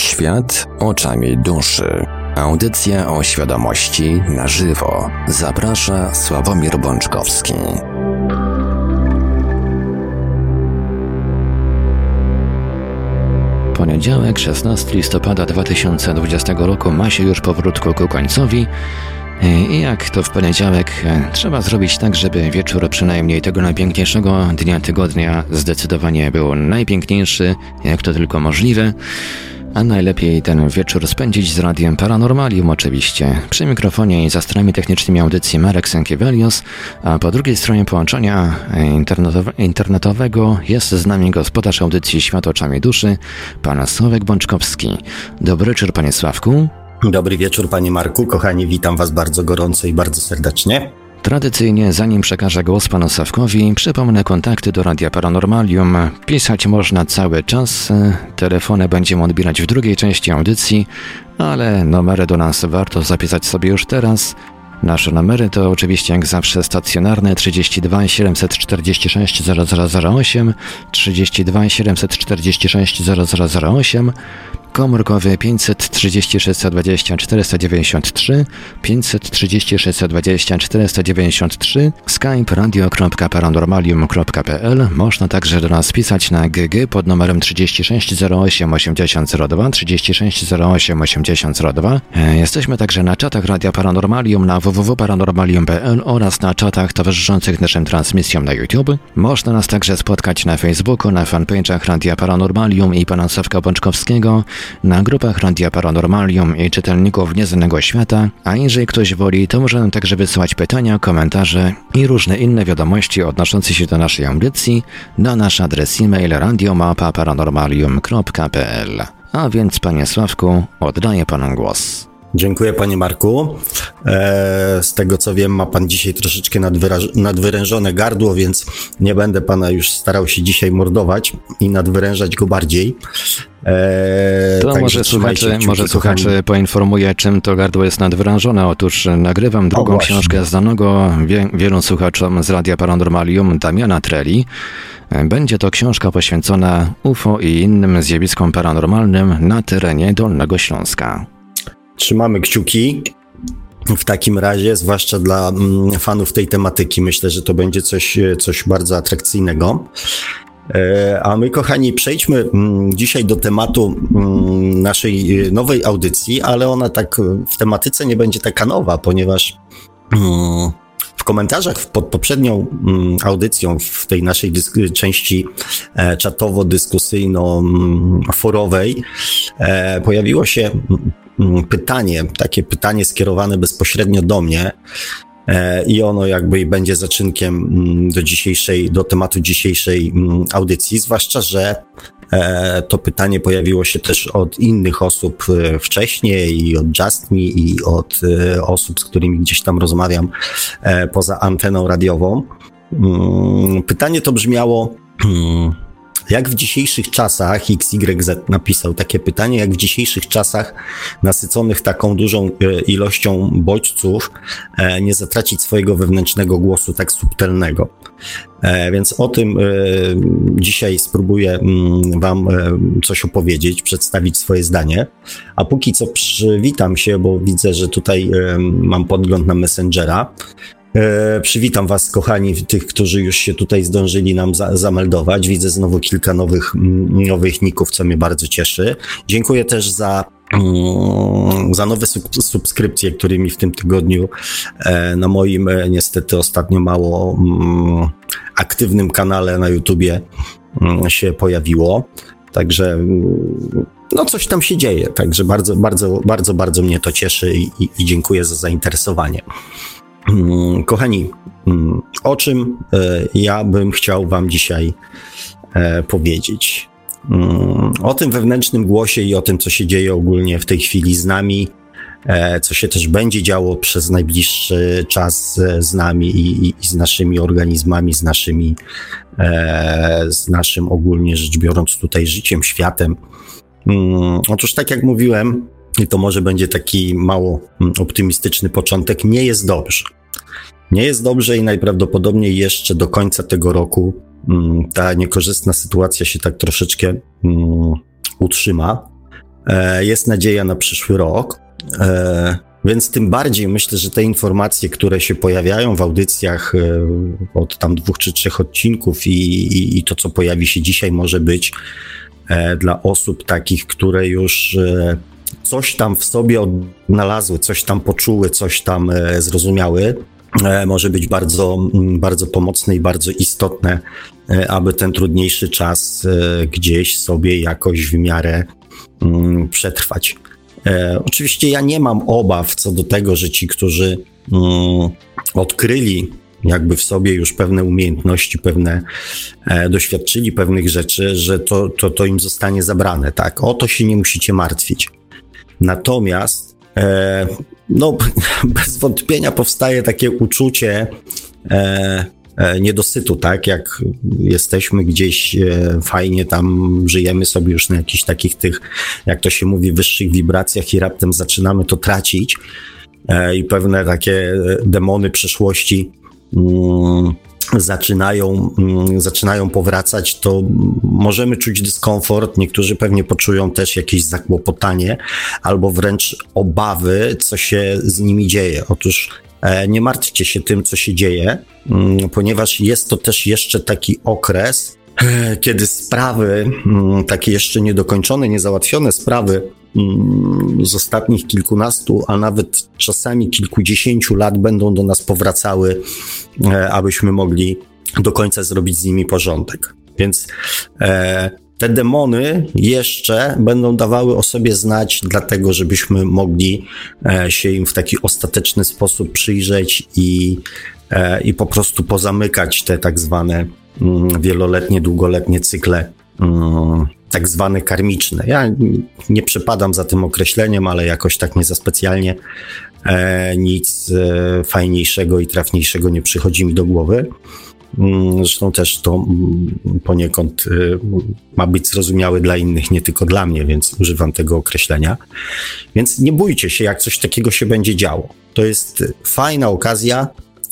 Świat oczami duszy. Audycja o świadomości na żywo. Zaprasza Sławomir Bączkowski. Poniedziałek, 16 listopada 2020 roku ma się już powrótku ku końcowi. I jak to w poniedziałek, trzeba zrobić tak, żeby wieczór przynajmniej tego najpiękniejszego dnia tygodnia zdecydowanie był najpiękniejszy, jak to tylko możliwe. A najlepiej ten wieczór spędzić z radiem Paranormalium oczywiście. Przy mikrofonie i za stronami technicznymi audycji Marek Sankiewelios, a po drugiej stronie połączenia internetowe, internetowego jest z nami gospodarz audycji Świat oczami duszy, pan Sławek Bączkowski. Dobry wieczór panie Sławku. Dobry wieczór panie Marku, kochani, witam was bardzo gorąco i bardzo serdecznie. Tradycyjnie, zanim przekażę głos panu Sawkowi, przypomnę kontakty do Radia Paranormalium. Pisać można cały czas, telefony będziemy odbierać w drugiej części audycji, ale numery do nas warto zapisać sobie już teraz. Nasze numery to oczywiście jak zawsze stacjonarne 32 746 0008, 32 746 0008, komórkowy 536 20 493, 536 20 493, skype radio.paranormalium.pl. Można także do nas pisać na GG pod numerem 36 08 8002, 36 08 8002. Jesteśmy także na czatach Radia Paranormalium na www.paranormalium.pl oraz na czatach towarzyszących naszym transmisjom na YouTube. Można nas także spotkać na Facebooku, na fanpage'ach Radia Paranormalium i pana Sawka Bączkowskiego, na grupach Radia Paranormalium i czytelników Nieznanego Świata, a jeżeli ktoś woli, to może nam także wysyłać pytania, komentarze i różne inne wiadomości odnoszące się do naszej audycji na nasz adres e-mail radiomapa.paranormalium.pl. A więc, panie Sławku, oddaję panu głos. Dziękuję panie Marku. E, z tego co wiem, ma pan dzisiaj troszeczkę nadwyrężone gardło, więc nie będę pana już starał się dzisiaj mordować i nadwyrężać go bardziej. E, to może słuchacze, może słuchacze poinformuję, czym to gardło jest nadwyrężone. Otóż nagrywam drugą książkę znanego wie, wielu słuchaczom z Radia Paranormalium Damiana Treli. Będzie to książka poświęcona UFO i innym zjawiskom paranormalnym na terenie Dolnego Śląska. Trzymamy kciuki. W takim razie, zwłaszcza dla mm, fanów tej tematyki, myślę, że to będzie coś, coś bardzo atrakcyjnego. E, a my, kochani, przejdźmy mm, dzisiaj do tematu mm, naszej e, nowej audycji, ale ona tak w tematyce nie będzie taka nowa, ponieważ w komentarzach pod poprzednią audycją w tej naszej części e, czatowo-dyskusyjno-forowej pojawiło się pytanie, takie pytanie skierowane bezpośrednio do mnie e, i ono jakby będzie zaczynkiem mm, do dzisiejszej, do tematu dzisiejszej mm, audycji, zwłaszcza, że e, to pytanie pojawiło się też od innych osób e, wcześniej i od Just Me i od osób, z którymi gdzieś tam rozmawiam poza anteną radiową. Pytanie to brzmiało, jak w dzisiejszych czasach, XYZ napisał takie pytanie, jak w dzisiejszych czasach nasyconych taką dużą e, ilością bodźców, e, nie zatracić swojego wewnętrznego głosu tak subtelnego. E, więc o tym dzisiaj spróbuję mm, Wam coś opowiedzieć, przedstawić swoje zdanie. A póki co przywitam się, bo widzę, że tutaj mam podgląd na Messengera. E, przywitam Was, kochani, tych, którzy już się tutaj zdążyli nam za, zameldować. Widzę znowu kilka nowych, mm, nowych ników, co mnie bardzo cieszy. Dziękuję też za, mm, za nowe sub, subskrypcje, którymi w tym tygodniu e, na moim e, niestety ostatnio mało mm, aktywnym kanale na YouTubie mm, się pojawiło. Także mm, no coś tam się dzieje, także bardzo, bardzo, bardzo, bardzo mnie to cieszy i, i, i dziękuję za zainteresowanie. Mm, kochani, mm, o czym e, ja bym chciał Wam dzisiaj e, powiedzieć? Mm, o tym wewnętrznym głosie i o tym, co się dzieje ogólnie w tej chwili z nami, e, co się też będzie działo przez najbliższy czas z nami i, i, i z naszymi organizmami, z naszymi, z naszym ogólnie rzecz biorąc tutaj życiem, światem. Otóż, tak jak mówiłem, i to może będzie taki mało optymistyczny początek, nie jest dobrze. Nie jest dobrze i najprawdopodobniej jeszcze do końca tego roku mm, ta niekorzystna sytuacja się tak troszeczkę mm, utrzyma. e, jest nadzieja na przyszły rok. E, więc tym bardziej myślę, że te informacje, które się pojawiają w audycjach e, od tam dwóch czy trzech odcinków i, i, i to, co pojawi się dzisiaj, może być dla osób takich, które już coś tam w sobie odnalazły, coś tam poczuły, coś tam zrozumiały, może być bardzo, bardzo pomocne i bardzo istotne, e, aby ten trudniejszy czas gdzieś sobie jakoś w miarę przetrwać. Oczywiście ja nie mam obaw co do tego, że ci, którzy odkryli jakby w sobie już pewne umiejętności, pewne doświadczyli pewnych rzeczy, że to, to, to im zostanie zabrane, tak? O to się nie musicie martwić. Natomiast e, no, bez wątpienia powstaje takie uczucie e, e, niedosytu, tak? Jak jesteśmy gdzieś e, fajnie tam, żyjemy sobie już na jakichś takich tych, jak to się mówi, wyższych wibracjach i raptem zaczynamy to tracić e, i pewne takie demony przeszłości mm, zaczynają, mm, zaczynają powracać, to możemy czuć dyskomfort. Niektórzy pewnie poczują też jakieś zakłopotanie albo wręcz obawy, co się z nimi dzieje. Otóż e, nie martwcie się tym, co się dzieje, mm, ponieważ jest to też jeszcze taki okres, kiedy sprawy, mm, takie jeszcze niedokończone, niezałatwione sprawy z ostatnich kilkunastu, a nawet czasami kilkudziesięciu lat będą do nas powracały, e, abyśmy mogli do końca zrobić z nimi porządek. Więc e, te demony jeszcze będą dawały o sobie znać, dlatego żebyśmy mogli e, się im w taki ostateczny sposób przyjrzeć i, e, i po prostu pozamykać te tak zwane mm, wieloletnie, długoletnie cykle mm, tak zwane karmiczne. Ja nie przepadam za tym określeniem, ale jakoś tak nie za specjalnie e, nic e, fajniejszego i trafniejszego nie przychodzi mi do głowy. Mm, zresztą też to mm, poniekąd e, ma być zrozumiałe dla innych, nie tylko dla mnie, więc używam tego określenia. Więc nie bójcie się, jak coś takiego się będzie działo. To jest fajna okazja,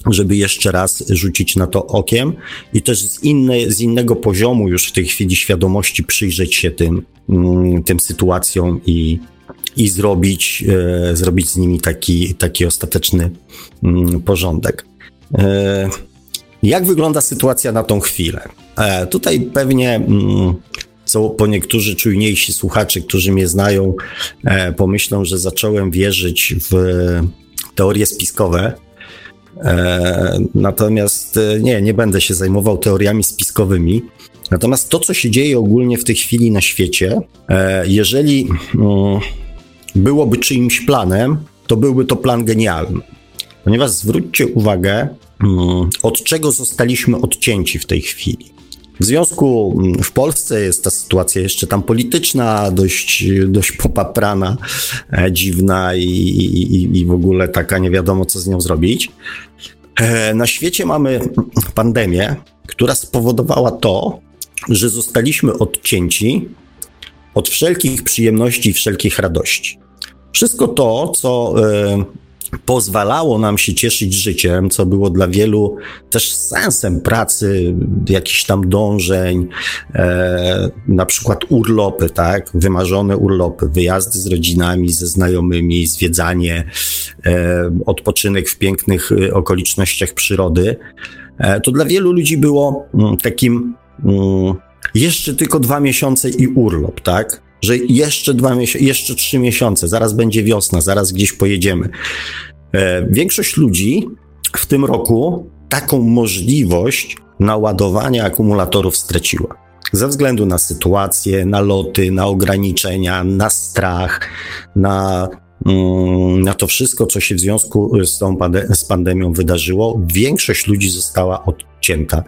żeby jeszcze raz rzucić na to okiem i też z, z innego poziomu już w tej chwili świadomości przyjrzeć się tym, mm, tym sytuacjom i, i zrobić, e, zrobić z nimi taki, taki ostateczny mm, porządek. E, jak wygląda sytuacja na tą chwilę? E, tutaj pewnie mm, są po niektórzy czujniejsi słuchacze, którzy mnie znają, pomyślą, że zacząłem wierzyć w teorie spiskowe, natomiast e, nie, nie będę się zajmował teoriami spiskowymi. Natomiast to, co się dzieje ogólnie w tej chwili na świecie, e, jeżeli mm, byłoby czyimś planem, to byłby to plan genialny. Ponieważ zwróćcie uwagę, mm, od czego zostaliśmy odcięci w tej chwili. W związku mm, w Polsce jest ta sytuacja jeszcze tam polityczna, dość, dość popaprana, e, dziwna i, i, i w ogóle taka nie wiadomo, co z nią zrobić. E, na świecie mamy pandemię, która spowodowała to, że zostaliśmy odcięci od wszelkich przyjemności i wszelkich radości. Wszystko to, co e, pozwalało nam się cieszyć życiem, co było dla wielu też sensem pracy, jakichś tam dążeń, e, na przykład urlopy, tak, wymarzone urlopy, wyjazdy z rodzinami, ze znajomymi, zwiedzanie, e, odpoczynek w pięknych e, okolicznościach przyrody, e, to dla wielu ludzi było mm, takim mm, jeszcze tylko dwa miesiące i urlop, tak? Że jeszcze dwa jeszcze trzy miesiące, zaraz będzie wiosna, zaraz gdzieś pojedziemy. E, większość ludzi w tym roku taką możliwość naładowania akumulatorów straciła. Ze względu na sytuację, na loty, na ograniczenia, na strach, na, mm, na to wszystko, co się w związku z tą z pandemią wydarzyło, większość ludzi została odcięta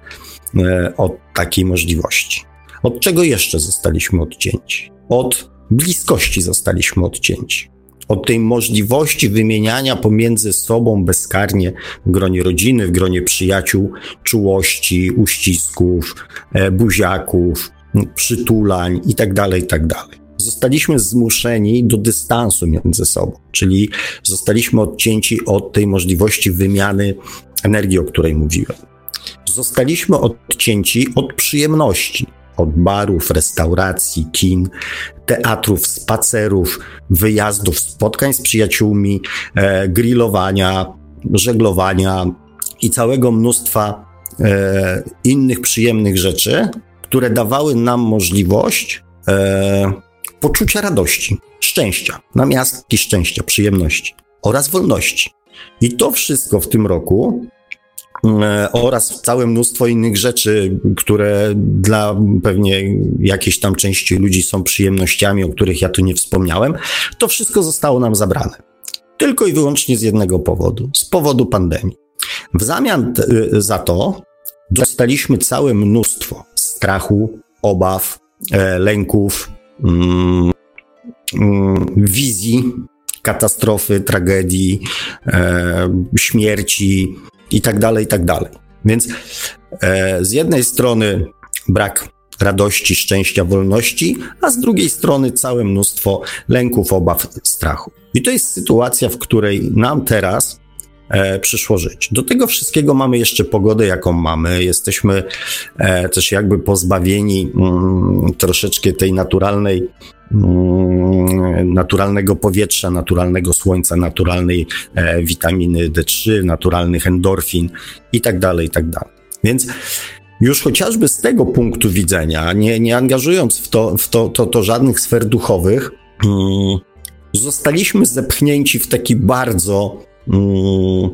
e, od takiej możliwości. Od czego jeszcze zostaliśmy odcięci? Od bliskości zostaliśmy odcięci. Od tej możliwości wymieniania pomiędzy sobą bezkarnie w gronie rodziny, w gronie przyjaciół, czułości, uścisków, e, buziaków, przytulań itd., tak itd. Tak zostaliśmy zmuszeni do dystansu między sobą, czyli zostaliśmy odcięci od tej możliwości wymiany energii, o której mówiłem. Zostaliśmy odcięci od przyjemności, Od barów, restauracji, kin, teatrów, spacerów, wyjazdów, spotkań z przyjaciółmi, e, grillowania, żeglowania i całego mnóstwa e, innych przyjemnych rzeczy, które dawały nam możliwość e, poczucia radości, szczęścia, namiastki szczęścia, przyjemności oraz wolności. I to wszystko w tym roku oraz całe mnóstwo innych rzeczy, które dla pewnie jakiejś tam części ludzi są przyjemnościami, o których ja tu nie wspomniałem, to wszystko zostało nam zabrane. Tylko i wyłącznie z jednego powodu z powodu pandemii. W zamian e, za to dostaliśmy całe mnóstwo strachu, obaw, e, lęków, mm, mm, wizji katastrofy, tragedii, e, śmierci i tak dalej, i tak dalej. Więc e, z jednej strony brak radości, szczęścia, wolności, a z drugiej strony całe mnóstwo lęków, obaw, strachu. I to jest sytuacja, w której nam teraz przyszło żyć. Do tego wszystkiego mamy jeszcze pogodę, jaką mamy. Jesteśmy e, też jakby pozbawieni mm, troszeczkę tej naturalnej Mm, naturalnego powietrza, naturalnego słońca, naturalnej e, witaminy D3, naturalnych endorfin i tak dalej, i tak dalej. Więc już chociażby z tego punktu widzenia, nie, nie angażując w, to, w to, to, to żadnych sfer duchowych, mm, zostaliśmy zepchnięci w taki bardzo mm,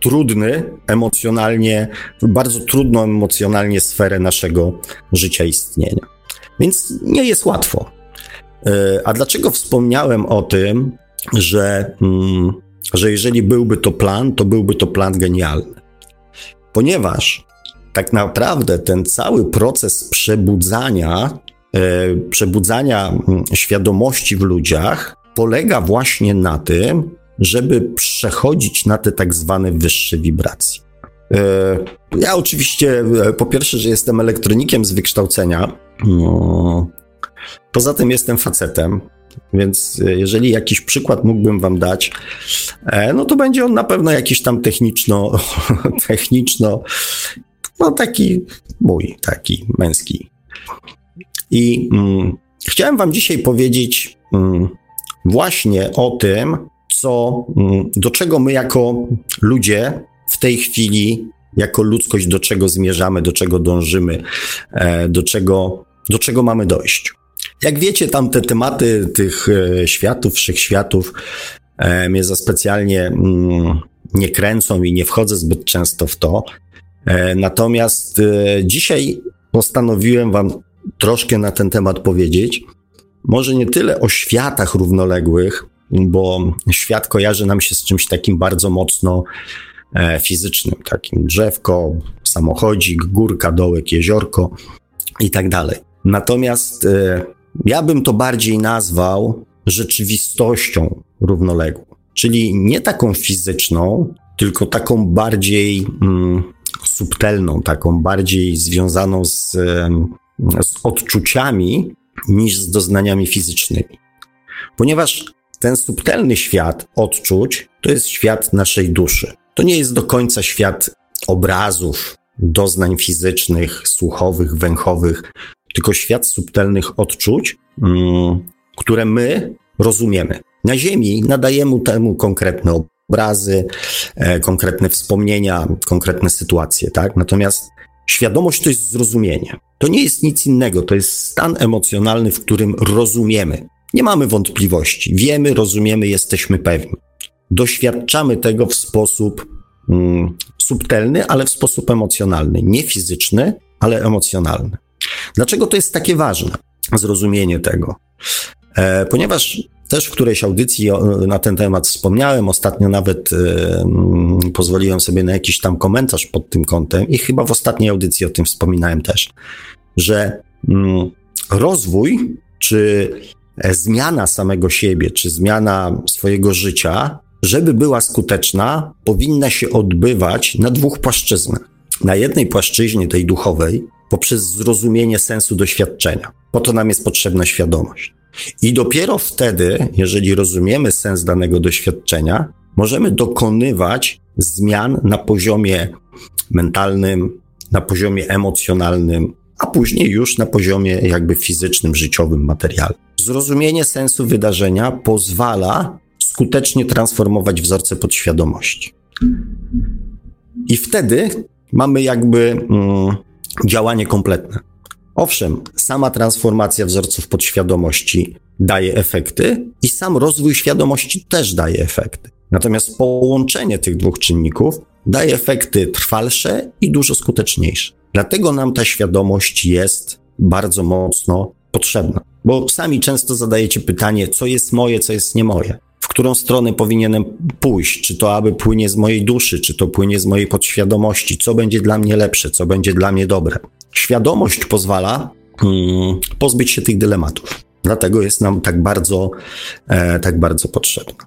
trudny emocjonalnie, bardzo trudną emocjonalnie sferę naszego życia istnienia. Więc nie jest łatwo. E, a dlaczego wspomniałem o tym, że, mm, że jeżeli byłby to plan, to byłby to plan genialny? Ponieważ tak naprawdę ten cały proces przebudzania, e, przebudzania mm, świadomości w ludziach polega właśnie na tym, żeby przechodzić na te tak zwane wyższe wibracje. E, ja oczywiście, po pierwsze, że jestem elektronikiem z wykształcenia, no, Poza tym jestem facetem, więc e, jeżeli jakiś przykład mógłbym wam dać, e, no to będzie on na pewno jakiś tam techniczno, techniczno, no taki mój, taki męski. I mm, chciałem wam dzisiaj powiedzieć mm, właśnie o tym, co, mm, do czego my jako ludzie w tej chwili, jako ludzkość, do czego zmierzamy, do czego dążymy, e, do czego, do czego mamy dojść. Jak wiecie, tam te tematy tych e, światów, wszechświatów e, mnie za specjalnie mm, nie kręcą i nie wchodzę zbyt często w to. Natomiast dzisiaj postanowiłem Wam troszkę na ten temat powiedzieć. Może nie tyle o światach równoległych, bo świat kojarzy nam się z czymś takim bardzo mocno fizycznym, takim drzewko, samochodzik, górka, dołek, jeziorko i tak dalej. Natomiast ja bym to bardziej nazwał rzeczywistością równoległą, czyli nie taką fizyczną, tylko taką bardziej mm, subtelną, taką bardziej związaną z, z odczuciami niż z doznaniami fizycznymi. Ponieważ ten subtelny świat odczuć to jest świat naszej duszy. To nie jest do końca świat obrazów, doznań fizycznych, słuchowych, węchowych, tylko świat subtelnych odczuć, mm, które my rozumiemy. Na Ziemi nadajemy temu konkretne obrazy, e, konkretne wspomnienia, konkretne sytuacje, tak? Natomiast świadomość to jest zrozumienie. To nie jest nic innego, to jest stan emocjonalny, w którym rozumiemy. Nie mamy wątpliwości, wiemy, rozumiemy, jesteśmy pewni. Doświadczamy tego w sposób mm, subtelny, ale w sposób emocjonalny. Nie fizyczny, ale emocjonalny. Dlaczego to jest takie ważne, zrozumienie tego? E, ponieważ też w którejś audycji na ten temat wspomniałem, ostatnio nawet e, pozwoliłem sobie na jakiś tam komentarz pod tym kątem i chyba w ostatniej audycji o tym wspominałem też, że mm, rozwój czy zmiana samego siebie, czy zmiana swojego życia, żeby była skuteczna, powinna się odbywać na dwóch płaszczyznach. Na jednej płaszczyźnie, tej duchowej, poprzez zrozumienie sensu doświadczenia. Po to nam jest potrzebna świadomość. I dopiero wtedy, jeżeli rozumiemy sens danego doświadczenia, możemy dokonywać zmian na poziomie mentalnym, na poziomie emocjonalnym, a później już na poziomie jakby fizycznym, życiowym, materialnym. Zrozumienie sensu wydarzenia pozwala skutecznie transformować wzorce podświadomości. I wtedy mamy jakby mm, działanie kompletne. Owszem, sama transformacja wzorców podświadomości daje efekty i sam rozwój świadomości też daje efekty. Natomiast połączenie tych dwóch czynników daje efekty trwalsze i dużo skuteczniejsze. Dlatego nam ta świadomość jest bardzo mocno potrzebna. Bo sami często zadajecie pytanie, co jest moje, co jest nie moje. W którą stronę powinienem pójść? Czy to aby płynie z mojej duszy, czy to płynie z mojej podświadomości? Co będzie dla mnie lepsze, co będzie dla mnie dobre? Świadomość pozwala hmm, pozbyć się tych dylematów. Dlatego jest nam tak bardzo, e, tak bardzo potrzebna.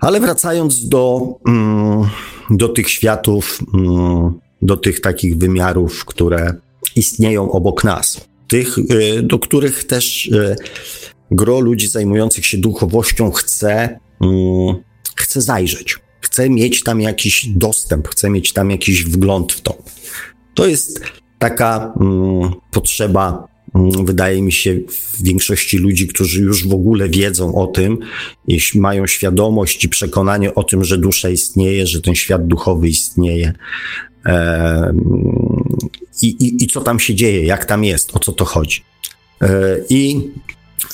Ale wracając do, mm, do tych światów, mm, do tych takich wymiarów, które istnieją obok nas, tych, y, do których też y, gro ludzi zajmujących się duchowością chce, mm, chce zajrzeć, chce mieć tam jakiś dostęp, chce mieć tam jakiś wgląd w to. To jest taka potrzeba Mm, wydaje mi się, w większości ludzi, którzy już w ogóle wiedzą o tym, jeśli mają świadomość i przekonanie o tym, że dusza istnieje, że ten świat duchowy istnieje. I, i, I co tam się dzieje, jak tam jest, o co to chodzi. E, I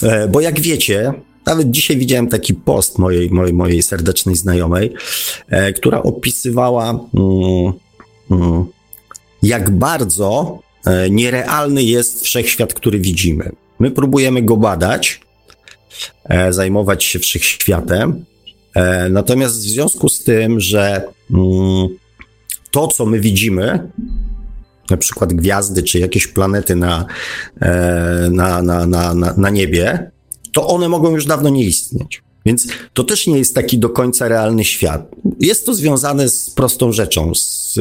e, bo jak wiecie, nawet dzisiaj widziałem taki post mojej, mojej, mojej serdecznej znajomej, e, która opisywała, mm, mm, jak bardzo nierealny jest wszechświat, który widzimy. My próbujemy go badać, zajmować się wszechświatem, natomiast w związku z tym, że mm, to, co my widzimy, na przykład gwiazdy czy jakieś planety na, na, na, na, na niebie, to one mogą już dawno nie istnieć. Więc to też nie jest taki do końca realny świat. Jest to związane z prostą rzeczą, z,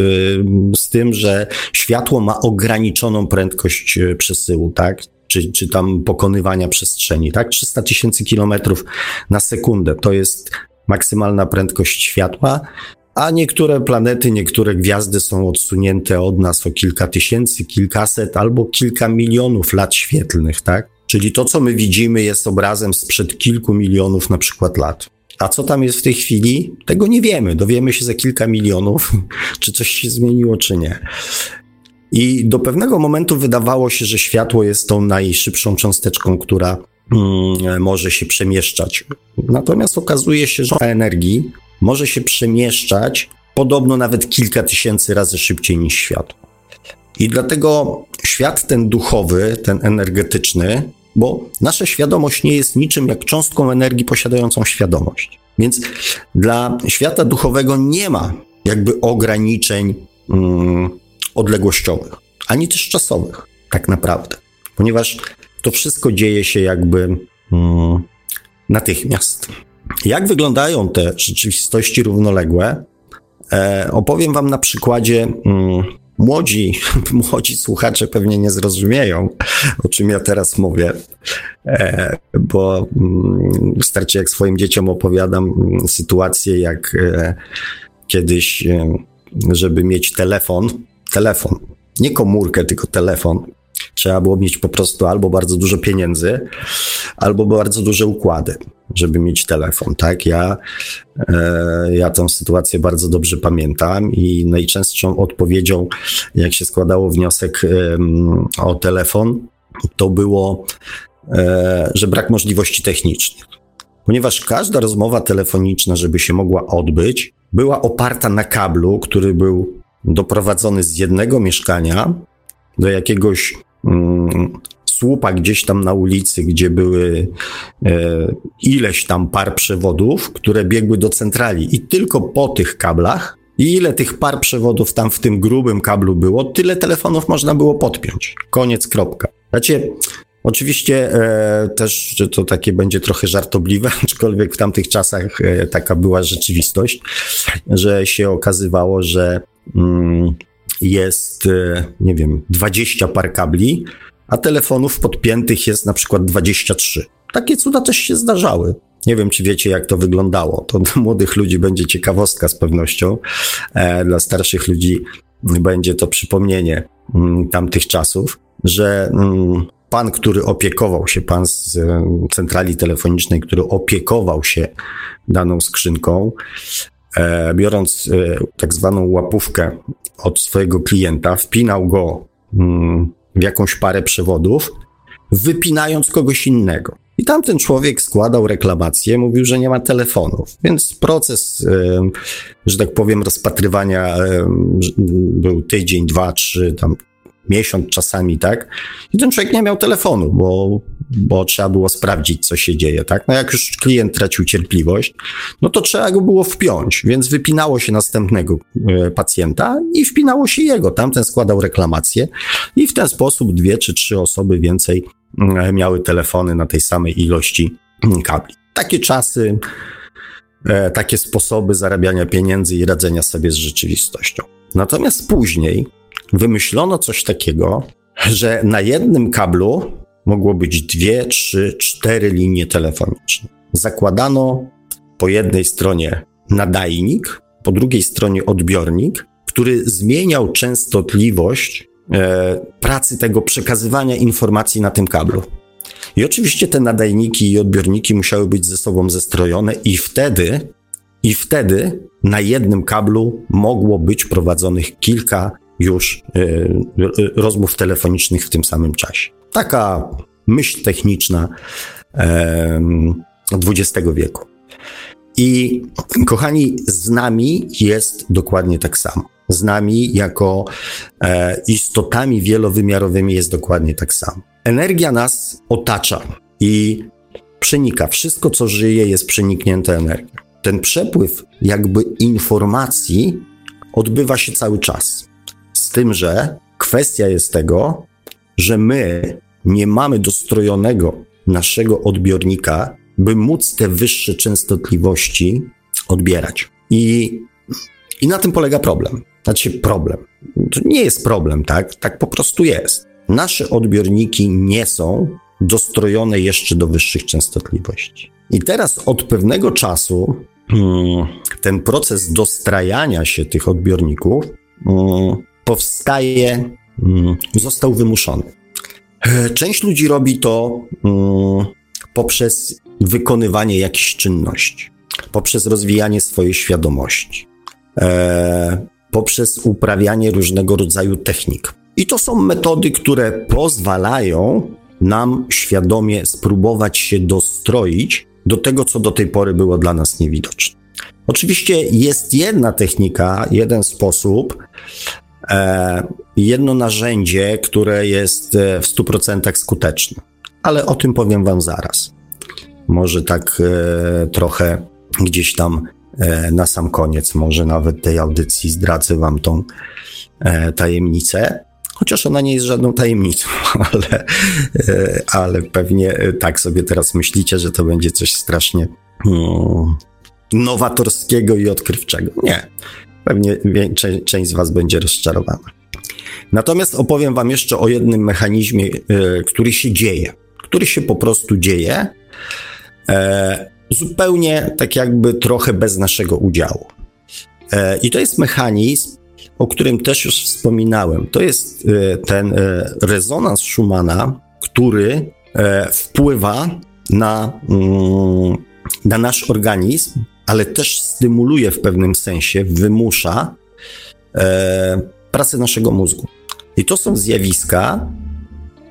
z tym, że światło ma ograniczoną prędkość e, przesyłu, tak? Czy, czy tam pokonywania przestrzeni, tak? 300 tysięcy kilometrów na sekundę to jest maksymalna prędkość światła, a niektóre planety, niektóre gwiazdy są odsunięte od nas o kilka tysięcy, kilkaset albo kilka milionów lat świetlnych, tak? Czyli to, co my widzimy, jest obrazem sprzed kilku milionów na przykład lat. A co tam jest w tej chwili? Tego nie wiemy. Dowiemy się za kilka milionów, czy coś się zmieniło, czy nie. I do pewnego momentu wydawało się, że światło jest tą najszybszą cząsteczką, która mm, może się przemieszczać. Natomiast okazuje się, że energii może się przemieszczać podobno nawet kilka tysięcy razy szybciej niż światło. I dlatego świat ten duchowy, ten energetyczny, bo nasza świadomość nie jest niczym jak cząstką energii posiadającą świadomość. Więc dla świata duchowego nie ma jakby ograniczeń mm, odległościowych, ani też czasowych, tak naprawdę, ponieważ to wszystko dzieje się jakby mm, natychmiast. Jak wyglądają te rzeczywistości równoległe? E, opowiem Wam na przykładzie mm, Młodzi, młodzi słuchacze pewnie nie zrozumieją, o czym ja teraz mówię, e, bo mm, wystarczy jak swoim dzieciom opowiadam mm, sytuację, jak e, kiedyś, e, żeby mieć telefon, telefon, nie komórkę, tylko telefon, trzeba było mieć po prostu albo bardzo dużo pieniędzy, albo bardzo duże układy, żeby mieć telefon, tak? Ja, e, ja tę sytuację bardzo dobrze pamiętam i najczęstszą odpowiedzią, jak się składało wniosek e, o telefon, to było, e, że brak możliwości technicznych. Ponieważ każda rozmowa telefoniczna, żeby się mogła odbyć, była oparta na kablu, który był doprowadzony z jednego mieszkania do jakiegoś słupa gdzieś tam na ulicy, gdzie były e, ileś tam par przewodów, które biegły do centrali i tylko po tych kablach i ile tych par przewodów tam w tym grubym kablu było, tyle telefonów można było podpiąć. Koniec, kropka. Znaczy, oczywiście e, też, to takie będzie trochę żartobliwe, aczkolwiek w tamtych czasach e, taka była rzeczywistość, że się okazywało, że mm, jest, e, nie wiem, 20 par kabli, a telefonów podpiętych jest na przykład 23. Takie cuda też się zdarzały. Nie wiem, czy wiecie, jak to wyglądało. To dla młodych ludzi będzie ciekawostka z pewnością. E, dla starszych ludzi będzie to przypomnienie. mm, tamtych czasów, że mm, pan, który opiekował się, pan z centrali telefonicznej, który opiekował się daną skrzynką, biorąc e, tak zwaną łapówkę od swojego klienta, wpinał go mm, w jakąś parę przewodów, wypinając kogoś innego. I tamten człowiek składał reklamację, mówił, że nie ma telefonów. Więc proces, że tak powiem, rozpatrywania był tydzień, dwa, trzy, tam miesiąc czasami, tak? I ten człowiek nie miał telefonu, bo, bo trzeba było sprawdzić, co się dzieje, tak? No jak już klient tracił cierpliwość, no to trzeba go było wpiąć, więc wypinało się następnego e, pacjenta i wpinało się jego. Tamten składał reklamację i w ten sposób dwie czy trzy osoby więcej mm, miały telefony na tej samej ilości mm, kabli. Takie czasy, e, takie sposoby zarabiania pieniędzy i radzenia sobie z rzeczywistością. Natomiast później wymyślono coś takiego, że na jednym kablu mogło być dwie, trzy, cztery linie telefoniczne. Zakładano po jednej stronie nadajnik, po drugiej stronie odbiornik, który zmieniał częstotliwość e, pracy tego przekazywania informacji na tym kablu. I oczywiście te nadajniki i odbiorniki musiały być ze sobą zestrojone, i wtedy, i wtedy na jednym kablu mogło być prowadzonych kilka już e, e, rozmów telefonicznych w tym samym czasie. Taka myśl techniczna XX wieku. I kochani, z nami jest dokładnie tak samo. Z nami jako e, istotami wielowymiarowymi jest dokładnie tak samo. Energia nas otacza i przenika. Wszystko, co żyje, jest przeniknięte energią. Ten przepływ jakby informacji odbywa się cały czas. Z tym, że kwestia jest tego, że my nie mamy dostrojonego naszego odbiornika, by móc te wyższe częstotliwości odbierać. I, i na tym polega problem. Znaczy problem. To nie jest problem, tak? Tak po prostu jest. Nasze odbiorniki nie są dostrojone jeszcze do wyższych częstotliwości. I teraz od pewnego czasu hmm, ten proces dostrajania się tych odbiorników hmm, powstaje, mm, został wymuszony. E, część ludzi robi to mm, poprzez wykonywanie jakichś czynności, poprzez rozwijanie swojej świadomości, e, poprzez uprawianie różnego rodzaju technik. I to są metody, które pozwalają nam świadomie spróbować się dostroić do tego, co do tej pory było dla nas niewidoczne. Oczywiście jest jedna technika, jeden sposób, jedno narzędzie, które jest e, w 100% skuteczne. Ale o tym powiem Wam zaraz. Może tak e, trochę gdzieś tam na sam koniec, może nawet tej audycji zdradzę Wam tą tajemnicę. Chociaż ona nie jest żadną tajemnicą, ale, ale pewnie tak sobie teraz myślicie, że to będzie coś strasznie hmm, nowatorskiego i odkrywczego. Nie. Pewnie część z Was będzie rozczarowana. Natomiast opowiem Wam jeszcze o jednym mechanizmie, e, który się dzieje, który się po prostu dzieje, e, zupełnie tak jakby trochę bez naszego udziału. E, I to jest mechanizm, o którym też już wspominałem. To jest ten rezonans Schumana, który wpływa na, mm, na nasz organizm ale też stymuluje w pewnym sensie, wymusza e, pracę naszego mózgu. I to są zjawiska,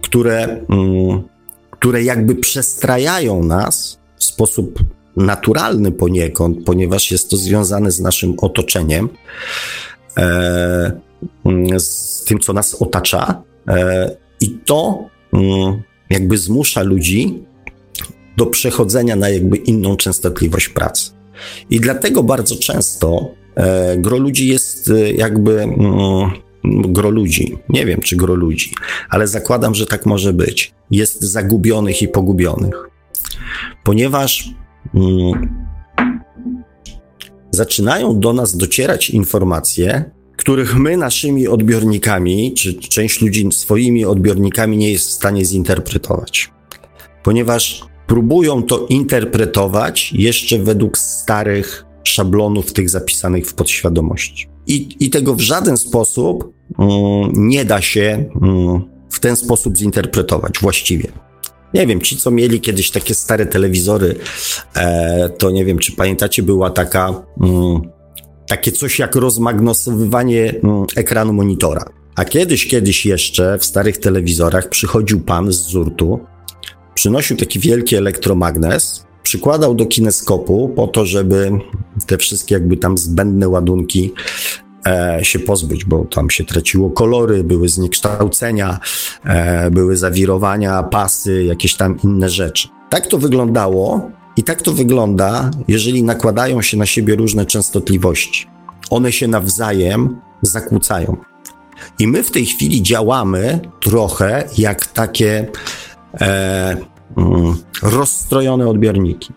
które, mm, które jakby przestrajają nas w sposób naturalny poniekąd, ponieważ jest to związane z naszym otoczeniem, e, mm, z tym, co nas otacza. E, I to mm, jakby zmusza ludzi do przechodzenia na jakby inną częstotliwość pracy. I dlatego bardzo często e, gro ludzi jest e, jakby. Mm, gro ludzi, nie wiem czy gro ludzi, ale zakładam, że tak może być, jest zagubionych i pogubionych. Ponieważ mm, zaczynają do nas docierać informacje, których my naszymi odbiornikami, czy część ludzi swoimi odbiornikami nie jest w stanie zinterpretować. Ponieważ próbują to interpretować jeszcze według starych szablonów tych zapisanych w podświadomości. I, I tego w żaden sposób nie da się w ten sposób zinterpretować właściwie. Nie wiem, ci co mieli kiedyś takie stare telewizory, e, to nie wiem, czy pamiętacie, była taka, takie coś jak rozmagnosowywanie ekranu monitora. A kiedyś, kiedyś jeszcze w starych telewizorach przychodził pan z zurtu, przynosił taki wielki elektromagnes, przykładał do kineskopu po to, żeby te wszystkie jakby tam zbędne ładunki e, się pozbyć, bo tam się traciło kolory, były zniekształcenia, e, były zawirowania, pasy, jakieś tam inne rzeczy. Tak to wyglądało i tak to wygląda, jeżeli nakładają się na siebie różne częstotliwości. One się nawzajem zakłócają. I my w tej chwili działamy trochę jak takie e, rozstrojone odbiorniki.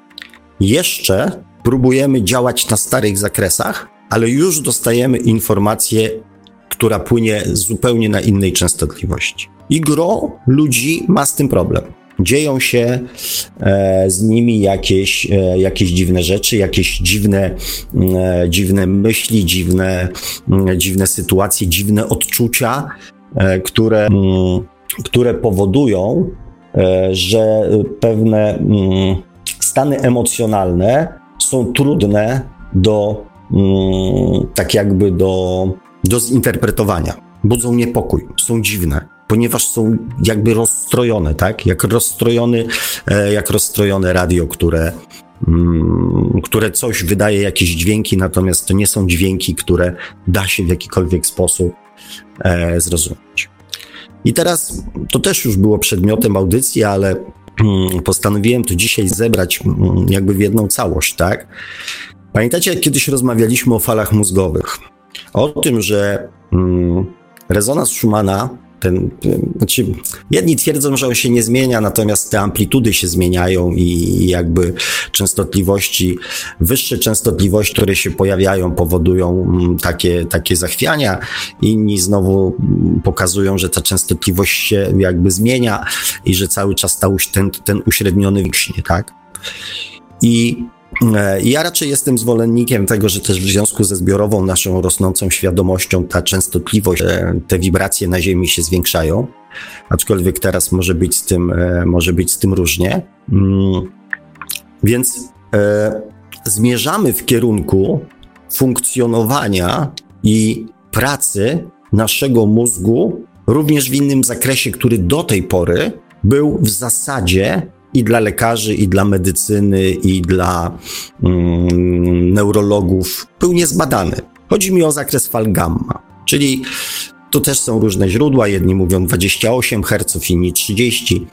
Jeszcze próbujemy działać na starych zakresach, ale już dostajemy informację, która płynie zupełnie na innej częstotliwości. I gro ludzi ma z tym problem. Dzieją się e, z nimi jakieś, e, jakieś dziwne rzeczy, jakieś dziwne, e, dziwne myśli, dziwne, mm, dziwne sytuacje, dziwne odczucia, e, które, mm, które powodują, że pewne mm, stany emocjonalne są trudne do tak jakby do, do zinterpretowania. Budzą niepokój, są dziwne ponieważ są jakby rozstrojone, tak? Jak rozstrojony, e, jak rozstrojone radio, które, mm, które coś wydaje jakieś dźwięki, natomiast to nie są dźwięki, które da się w jakikolwiek sposób e, zrozumieć. I teraz to też już było przedmiotem audycji, ale mm, postanowiłem to dzisiaj zebrać mm, jakby w jedną całość, tak? Pamiętacie, jak kiedyś rozmawialiśmy o falach mózgowych? O tym, że rezonans Schumana ten, znaczy, jedni twierdzą, że on się nie zmienia, natomiast te amplitudy się zmieniają i jakby częstotliwości, wyższe częstotliwości, które się pojawiają, powodują mm, takie, takie zachwiania. Inni znowu pokazują, że ta częstotliwość się jakby zmienia i że cały czas ta, ten, ten uśredniony rośnie, tak? I ja raczej jestem zwolennikiem tego, że też w związku ze zbiorową naszą rosnącą świadomością ta częstotliwość, e, te wibracje na Ziemi się zwiększają, aczkolwiek teraz może być z tym, e, może być z tym różnie. Mm, więc e, zmierzamy w kierunku funkcjonowania i pracy naszego mózgu również w innym zakresie, który do tej pory był w zasadzie i dla lekarzy, i dla medycyny, i dla mm, neurologów był niezbadany. Chodzi mi o zakres fal gamma, czyli tu też są różne źródła. Jedni mówią 28 Hz, inni 30.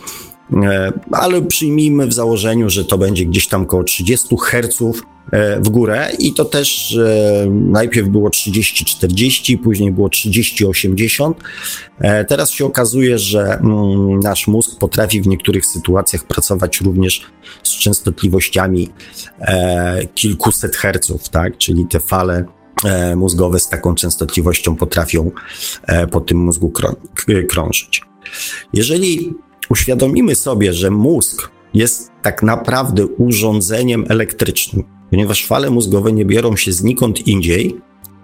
E, ale przyjmijmy w założeniu, że to będzie gdzieś tam około 30 Hz e, w górę i to też e, najpierw było 30-40, później było 30-80. Teraz się okazuje, że mm, nasz mózg potrafi w niektórych sytuacjach pracować również z częstotliwościami kilkuset herców, tak? czyli te fale mózgowe z taką częstotliwością potrafią po tym mózgu krążyć. Jeżeli uświadomimy sobie, że mózg jest tak naprawdę urządzeniem elektrycznym, ponieważ fale mózgowe nie biorą się znikąd indziej,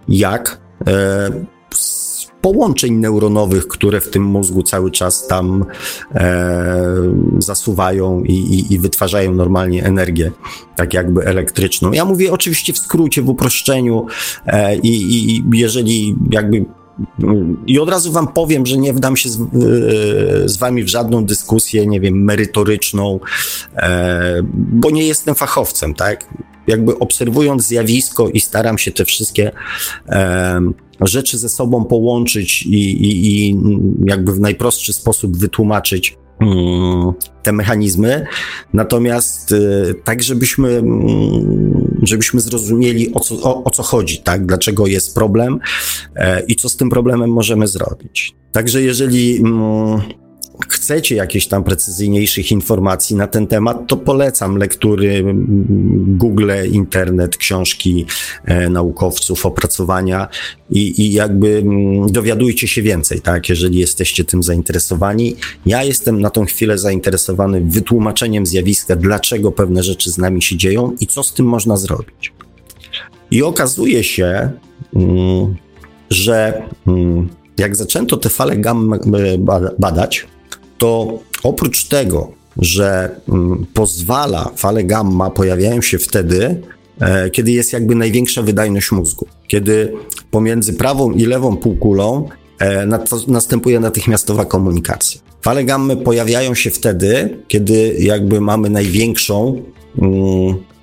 jak e, z połączeń neuronowych, które w tym mózgu cały czas tam e, zasuwają i, i, i, wytwarzają normalnie energię, tak jakby elektryczną. Ja mówię oczywiście w skrócie, w uproszczeniu e, i, i jeżeli jakby i od razu wam powiem, że nie wdam się z, z wami w żadną dyskusję, nie wiem, merytoryczną, e, bo nie jestem fachowcem, tak? Jakby obserwując zjawisko i staram się te wszystkie rzeczy ze sobą połączyć i, i, i jakby w najprostszy sposób wytłumaczyć mm, te mechanizmy, natomiast e, tak, żebyśmy, mm, żebyśmy zrozumieli o co, o, o co chodzi, tak? Dlaczego jest problem e, i co z tym problemem możemy zrobić. Także jeżeli mm, chcecie jakichś tam precyzyjniejszych informacji na ten temat, to polecam lektury Google, internet, książki e, naukowców, opracowania i, i jakby dowiadujcie się więcej, tak, jeżeli jesteście tym zainteresowani. Ja jestem na tą chwilę zainteresowany wytłumaczeniem zjawiska, dlaczego pewne rzeczy z nami się dzieją i co z tym można zrobić. I okazuje się, że jak zaczęto te fale gamma badać, to oprócz tego, że mm, pozwala, fale gamma pojawiają się wtedy, e, kiedy jest jakby największa wydajność mózgu, kiedy pomiędzy prawą i lewą półkulą e, następuje natychmiastowa komunikacja. Fale gamma pojawiają się wtedy, kiedy jakby mamy największą um,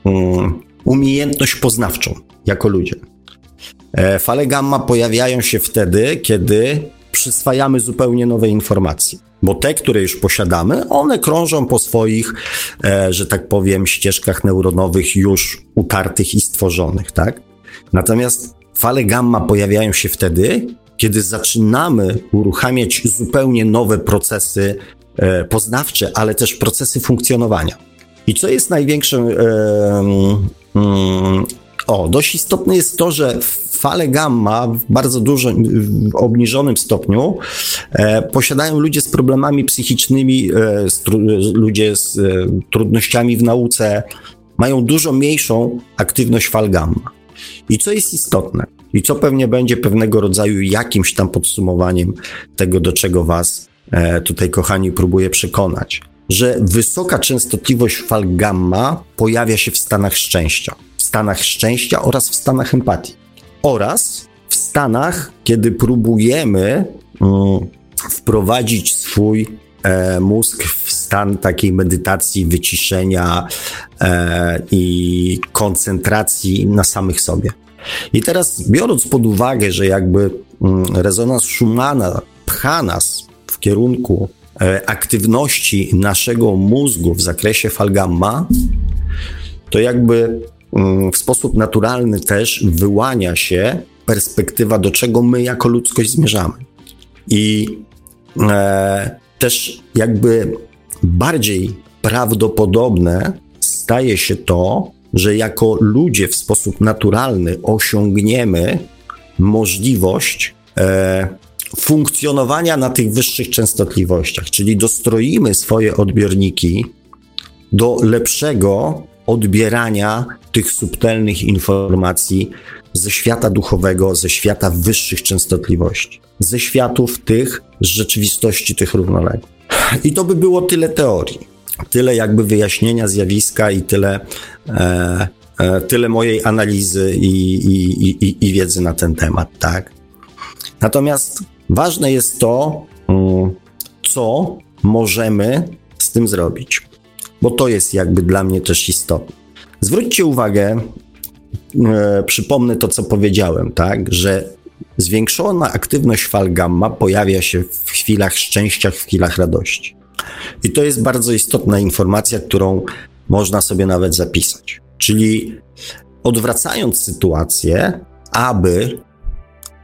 um, umiejętność poznawczą jako ludzie. E, fale gamma pojawiają się wtedy, kiedy przyswajamy zupełnie nowe informacje. Bo te, które już posiadamy, one krążą po swoich, e, że tak powiem, ścieżkach neuronowych już utartych i stworzonych, tak? Natomiast fale gamma pojawiają się wtedy, kiedy zaczynamy uruchamiać zupełnie nowe procesy e, poznawcze, ale też procesy funkcjonowania. I co jest największym. E, o, dość istotne jest to, że fale gamma w bardzo dużym, w obniżonym stopniu e, posiadają ludzie z problemami psychicznymi, e, z tru, ludzie z e, trudnościami w nauce, mają dużo mniejszą aktywność fal gamma. I co jest istotne, i co pewnie będzie pewnego rodzaju jakimś tam podsumowaniem tego, do czego Was e, tutaj, kochani, próbuję przekonać, że wysoka częstotliwość fal gamma pojawia się w stanach szczęścia. Stanach szczęścia oraz w stanach empatii. Oraz w stanach, kiedy próbujemy mm, wprowadzić swój e, mózg w stan takiej medytacji, wyciszenia e, i koncentracji na samych sobie. I teraz, biorąc pod uwagę, że jakby mm, rezonans Schumana pcha nas w kierunku e, aktywności naszego mózgu w zakresie fal gamma, to jakby w sposób naturalny też wyłania się perspektywa, do czego my jako ludzkość zmierzamy. I e, też jakby bardziej prawdopodobne staje się to, że jako ludzie w sposób naturalny osiągniemy możliwość e, funkcjonowania na tych wyższych częstotliwościach, czyli dostroimy swoje odbiorniki do lepszego odbierania tych subtelnych informacji ze świata duchowego, ze świata wyższych częstotliwości, ze światów tych z rzeczywistości tych równoległych. I to by było tyle teorii tyle jakby wyjaśnienia zjawiska i tyle, e, e, tyle mojej analizy i, i, i, i, wiedzy na ten temat, tak? Natomiast ważne jest to, mm, co możemy z tym zrobić, bo to jest jakby dla mnie też istotne. Zwróćcie uwagę, e, przypomnę to, co powiedziałem, tak, że zwiększona aktywność fal gamma pojawia się w chwilach szczęścia, w chwilach radości. I to jest bardzo istotna informacja, którą można sobie nawet zapisać. Czyli odwracając sytuację, aby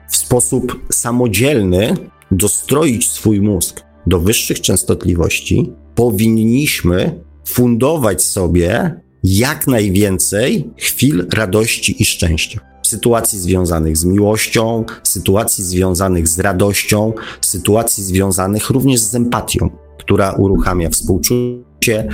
w sposób samodzielny dostroić swój mózg do wyższych częstotliwości, powinniśmy fundować sobie jak najwięcej chwil radości i szczęścia. Sytuacji związanych z miłością, sytuacji związanych z radością, sytuacji związanych również z empatią która uruchamia współczucie,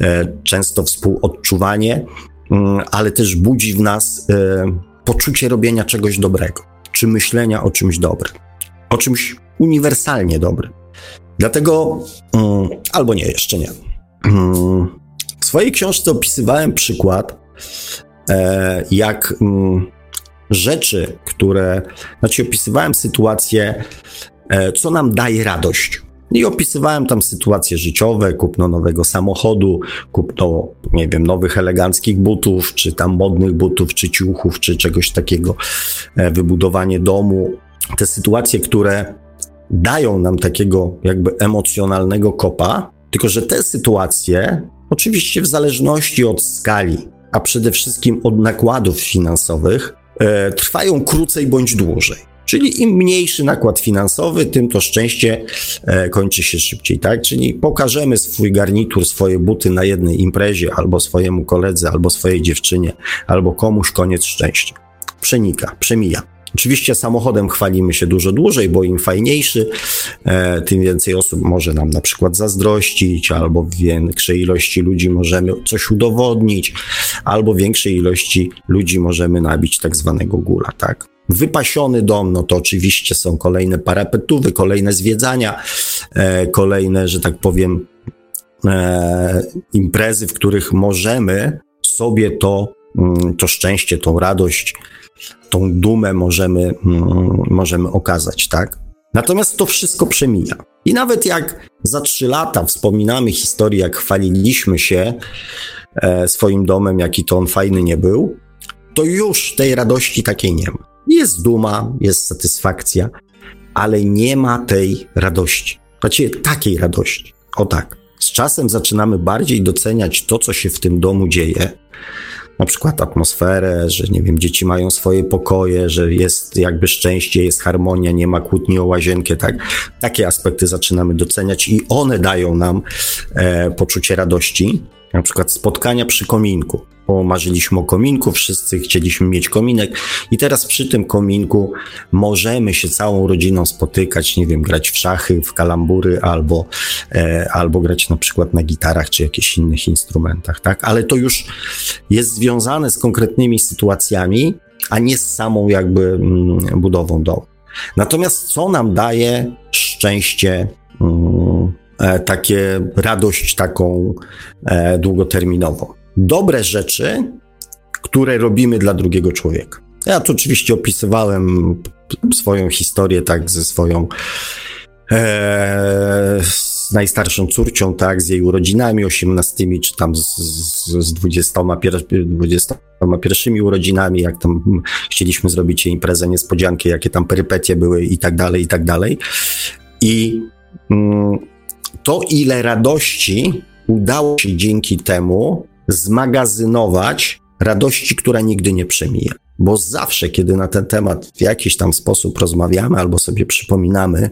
e, często współodczuwanie, mm, ale też budzi w nas e, poczucie robienia cgoś dobrego, czy myślenia o czymś dobrym, o czymś uniwersalnie dobrym. Dlatego, mm, albo nie, jeszcze nie. Mm, w swojej książce opisywałem przykład, e, jak rzeczy, które, znaczy opisywałem sytuację, co nam daje radość. I opisywałem tam sytuacje życiowe, kupno nowego samochodu, kupno, nie wiem, nowych eleganckich butów, czy tam modnych butów, czy ciuchów, czy czegoś takiego, e, wybudowanie domu. Te sytuacje, które dają nam takiego jakby emocjonalnego kopa, tylko że te sytuacje, oczywiście w zależności od skali, a przede wszystkim od nakładów finansowych, e, trwają krócej bądź dłużej. Czyli im mniejszy nakład finansowy, tym to szczęście e, kończy się szybciej, tak? Czyli pokażemy swój garnitur, swoje buty na jednej imprezie, albo swojemu koledze, albo swojej dziewczynie, albo komuś koniec szczęścia. Przenika, przemija. Oczywiście samochodem chwalimy się dużo dłużej, bo im fajniejszy, e, tym więcej osób może nam na przykład zazdrościć, albo większej ilości ludzi możemy coś udowodnić, albo większej ilości ludzi możemy nabić tak zwanego gula, tak? Wypasiony dom, no to oczywiście są kolejne parapetówy, kolejne zwiedzania, e, kolejne, że tak powiem, e, imprezy, w których możemy sobie to, mm, to szczęście, tą radość, tą dumę możemy, mm, możemy okazać, tak? Natomiast to wszystko przemija. I nawet jak za trzy lata wspominamy historię, jak chwaliliśmy się e, swoim domem, jaki to on fajny nie był, to już tej radości takiej nie ma. Jest duma, jest satysfakcja, ale nie ma tej radości. Znaczy takiej radości. O tak. Z czasem zaczynamy bardziej doceniać to, co się w tym domu dzieje, na przykład atmosferę, że nie wiem, dzieci mają swoje pokoje, że jest jakby szczęście, jest harmonia, nie ma kłótni o łazienkę, tak? Takie aspekty zaczynamy doceniać i one dają nam e, poczucie radości. Na przykład spotkania przy kominku bo marzyliśmy o kominku, wszyscy chcieliśmy mieć kominek i teraz przy tym kominku możemy się całą rodziną spotykać, nie wiem, grać w szachy, w kalambury albo, e, albo grać na przykład na gitarach czy jakichś innych instrumentach, tak? Ale to już jest związane z konkretnymi sytuacjami, a nie z samą jakby mm, budową domu. Natomiast co nam daje szczęście mm, e, takie radość taką e, długoterminową dobre rzeczy, które robimy dla drugiego człowieka. Ja tu oczywiście opisywałem swoją historię, tak, ze swoją e, z najstarszą córcią, tak, z jej urodzinami 18, czy tam z, z, z 21, 21 urodzinami, jak tam chcieliśmy zrobić jej imprezę, niespodziankę, jakie tam perypetie były i tak dalej, i tak dalej. I mm, to, ile radości udało się dzięki temu zmagazynować radości, która nigdy nie przemija. Bo zawsze, kiedy na ten temat w jakiś tam sposób rozmawiamy albo sobie przypominamy,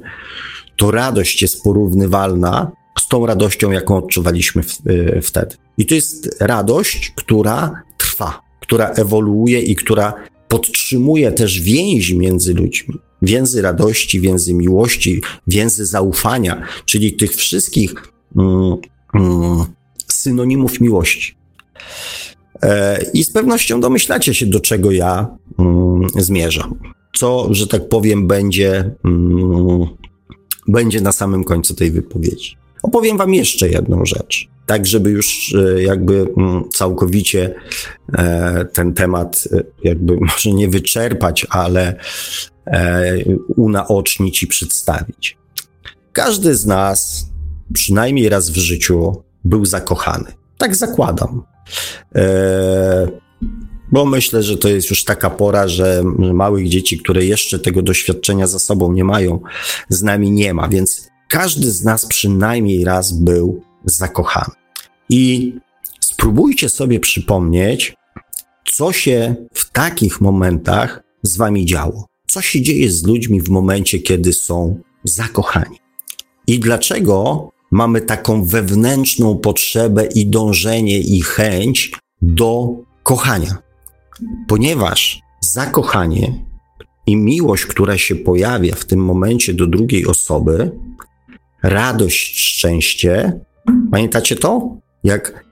to radość jest porównywalna z tą radością, jaką odczuwaliśmy w, y, wtedy. I to jest radość, która trwa, która ewoluuje i która podtrzymuje też więzi między ludźmi. Więzy radości, więzy miłości, więzy zaufania, czyli tych wszystkich mm, mm, synonimów miłości. E, I z pewnością domyślacie się, do czego ja mm, zmierzam. Co, że tak powiem, będzie, mm, będzie na samym końcu tej wypowiedzi. Opowiem Wam jeszcze jedną rzecz, tak żeby już e, jakby mm, całkowicie e, ten temat, jakby może nie wyczerpać, ale unaocznić i przedstawić. Każdy z nas, przynajmniej raz w życiu, był zakochany. Tak zakładam. E, bo myślę, że to jest już taka pora, że małych dzieci, które jeszcze tego doświadczenia za sobą nie mają, z nami nie ma, więc każdy z nas przynajmniej raz był zakochany. I spróbujcie sobie przypomnieć, co się w takich momentach z wami działo. Co się dzieje z ludźmi w momencie, kiedy są zakochani. I dlaczego mamy taką wewnętrzną potrzebę i dążenie i chęć do kochania. Ponieważ zakochanie i miłość, która się pojawia w tym momencie do drugiej osoby, radość, szczęście, pamiętacie to? Jak,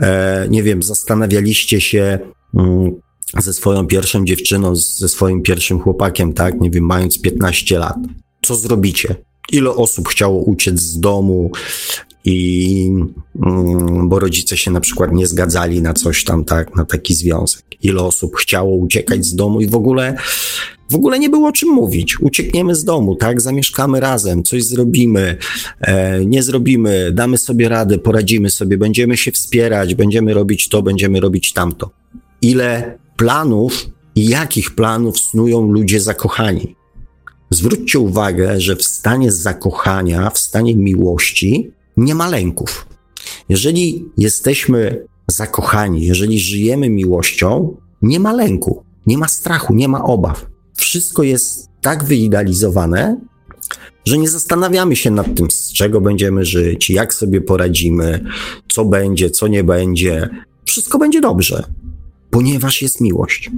e, nie wiem, zastanawialiście się mm, ze swoją pierwszą dziewczyną, ze swoim pierwszym chłopakiem, tak, nie wiem, mając 15 lat. Co zrobicie? ile osób chciało uciec z domu i mm, bo rodzice się na przykład nie zgadzali na coś tam, tak, na taki związek. Ile osób chciało uciekać z domu i w ogóle w ogóle nie było o czym mówić. Uciekniemy z domu, tak? Zamieszkamy razem, coś zrobimy, e, nie zrobimy, damy sobie radę, poradzimy sobie, będziemy się wspierać, będziemy robić to, będziemy robić tamto. Ile planów i jakich planów snują ludzie zakochani? Zwróćcie uwagę, że w stanie zakochania, w stanie miłości nie ma lęków. Jeżeli jesteśmy zakochani, jeżeli żyjemy miłością, nie ma lęku, nie ma strachu, nie ma obaw. Wszystko jest tak wyidealizowane, że nie zastanawiamy się nad tym, z czego będziemy żyć, jak sobie poradzimy, co będzie, co nie będzie. Wszystko będzie dobrze, ponieważ jest miłość.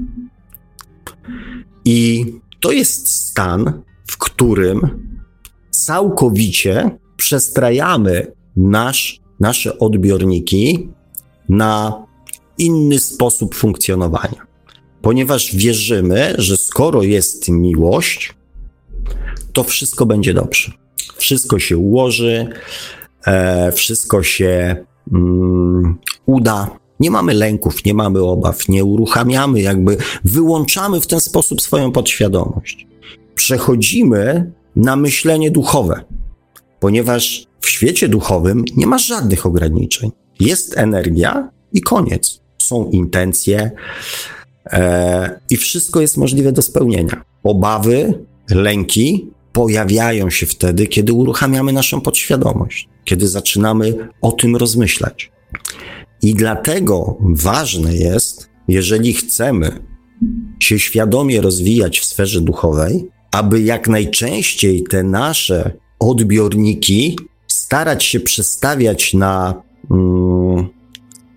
I to jest stan, w którym całkowicie przestrajamy nasz, nasze odbiorniki na inny sposób funkcjonowania. ponieważ wierzymy, że skoro jest miłość, to wszystko będzie dobrze. Wszystko się ułoży, e, wszystko się mm, uda. Nie mamy lęków, nie mamy obaw, nie uruchamiamy, jakby wyłączamy w ten sposób swoją podświadomość. Przechodzimy na myślenie duchowe, ponieważ w świecie duchowym nie ma żadnych ograniczeń. Jest energia i koniec. Są intencje e, i wszystko jest możliwe do spełnienia. Obawy, lęki pojawiają się wtedy, kiedy uruchamiamy naszą podświadomość, kiedy zaczynamy o tym rozmyślać. I dlatego ważne jest, jeżeli chcemy się świadomie rozwijać w sferze duchowej, aby jak najczęściej te nasze odbiorniki starać się przestawiać na, mm,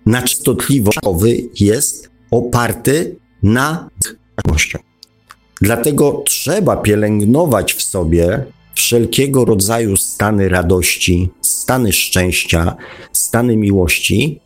na częstotliwość jest oparty na jakością. Dlatego trzeba pielęgnować w sobie wszelkiego rodzaju stany radości, stany szczęścia, stany miłości,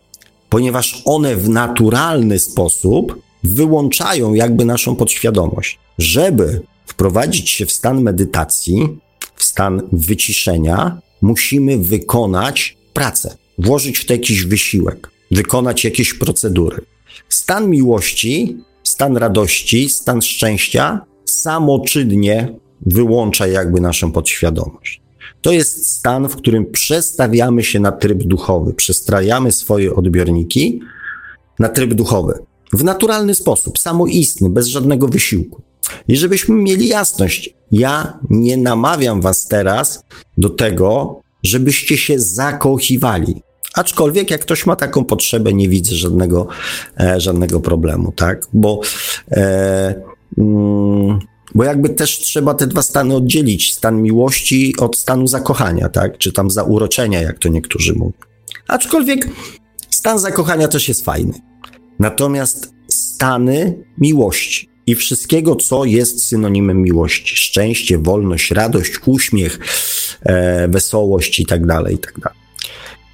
ponieważ one w naturalny sposób wyłączają jakby naszą podświadomość. Żeby wprowadzić się w stan medytacji, w stan wyciszenia, musimy wykonać pracę, włożyć w to jakiś wysiłek, wykonać jakieś procedury. Stan miłości, stan radości, stan szczęścia samoczynnie wyłącza jakby naszą podświadomość. To jest stan, w którym przestawiamy się na tryb duchowy, przestrajamy swoje odbiorniki na tryb duchowy. W naturalny sposób, samoistny, bez żadnego wysiłku. I żebyśmy mieli jasność, ja nie namawiam was teraz do tego, żebyście się zakochiwali. Aczkolwiek, jak ktoś ma taką potrzebę, nie widzę żadnego, e, żadnego problemu, tak? Bo, e, mm, bo jakby też trzeba te dwa stany oddzielić: stan miłości od stanu zakochania, tak? Czy tam zauroczenia, jak to niektórzy mówią. Aczkolwiek stan zakochania też jest fajny. Natomiast stany miłości i wszystkiego, co jest synonimem miłości. Szczęście, wolność, radość, uśmiech, e, wesołość i tak dalej, i tak dalej.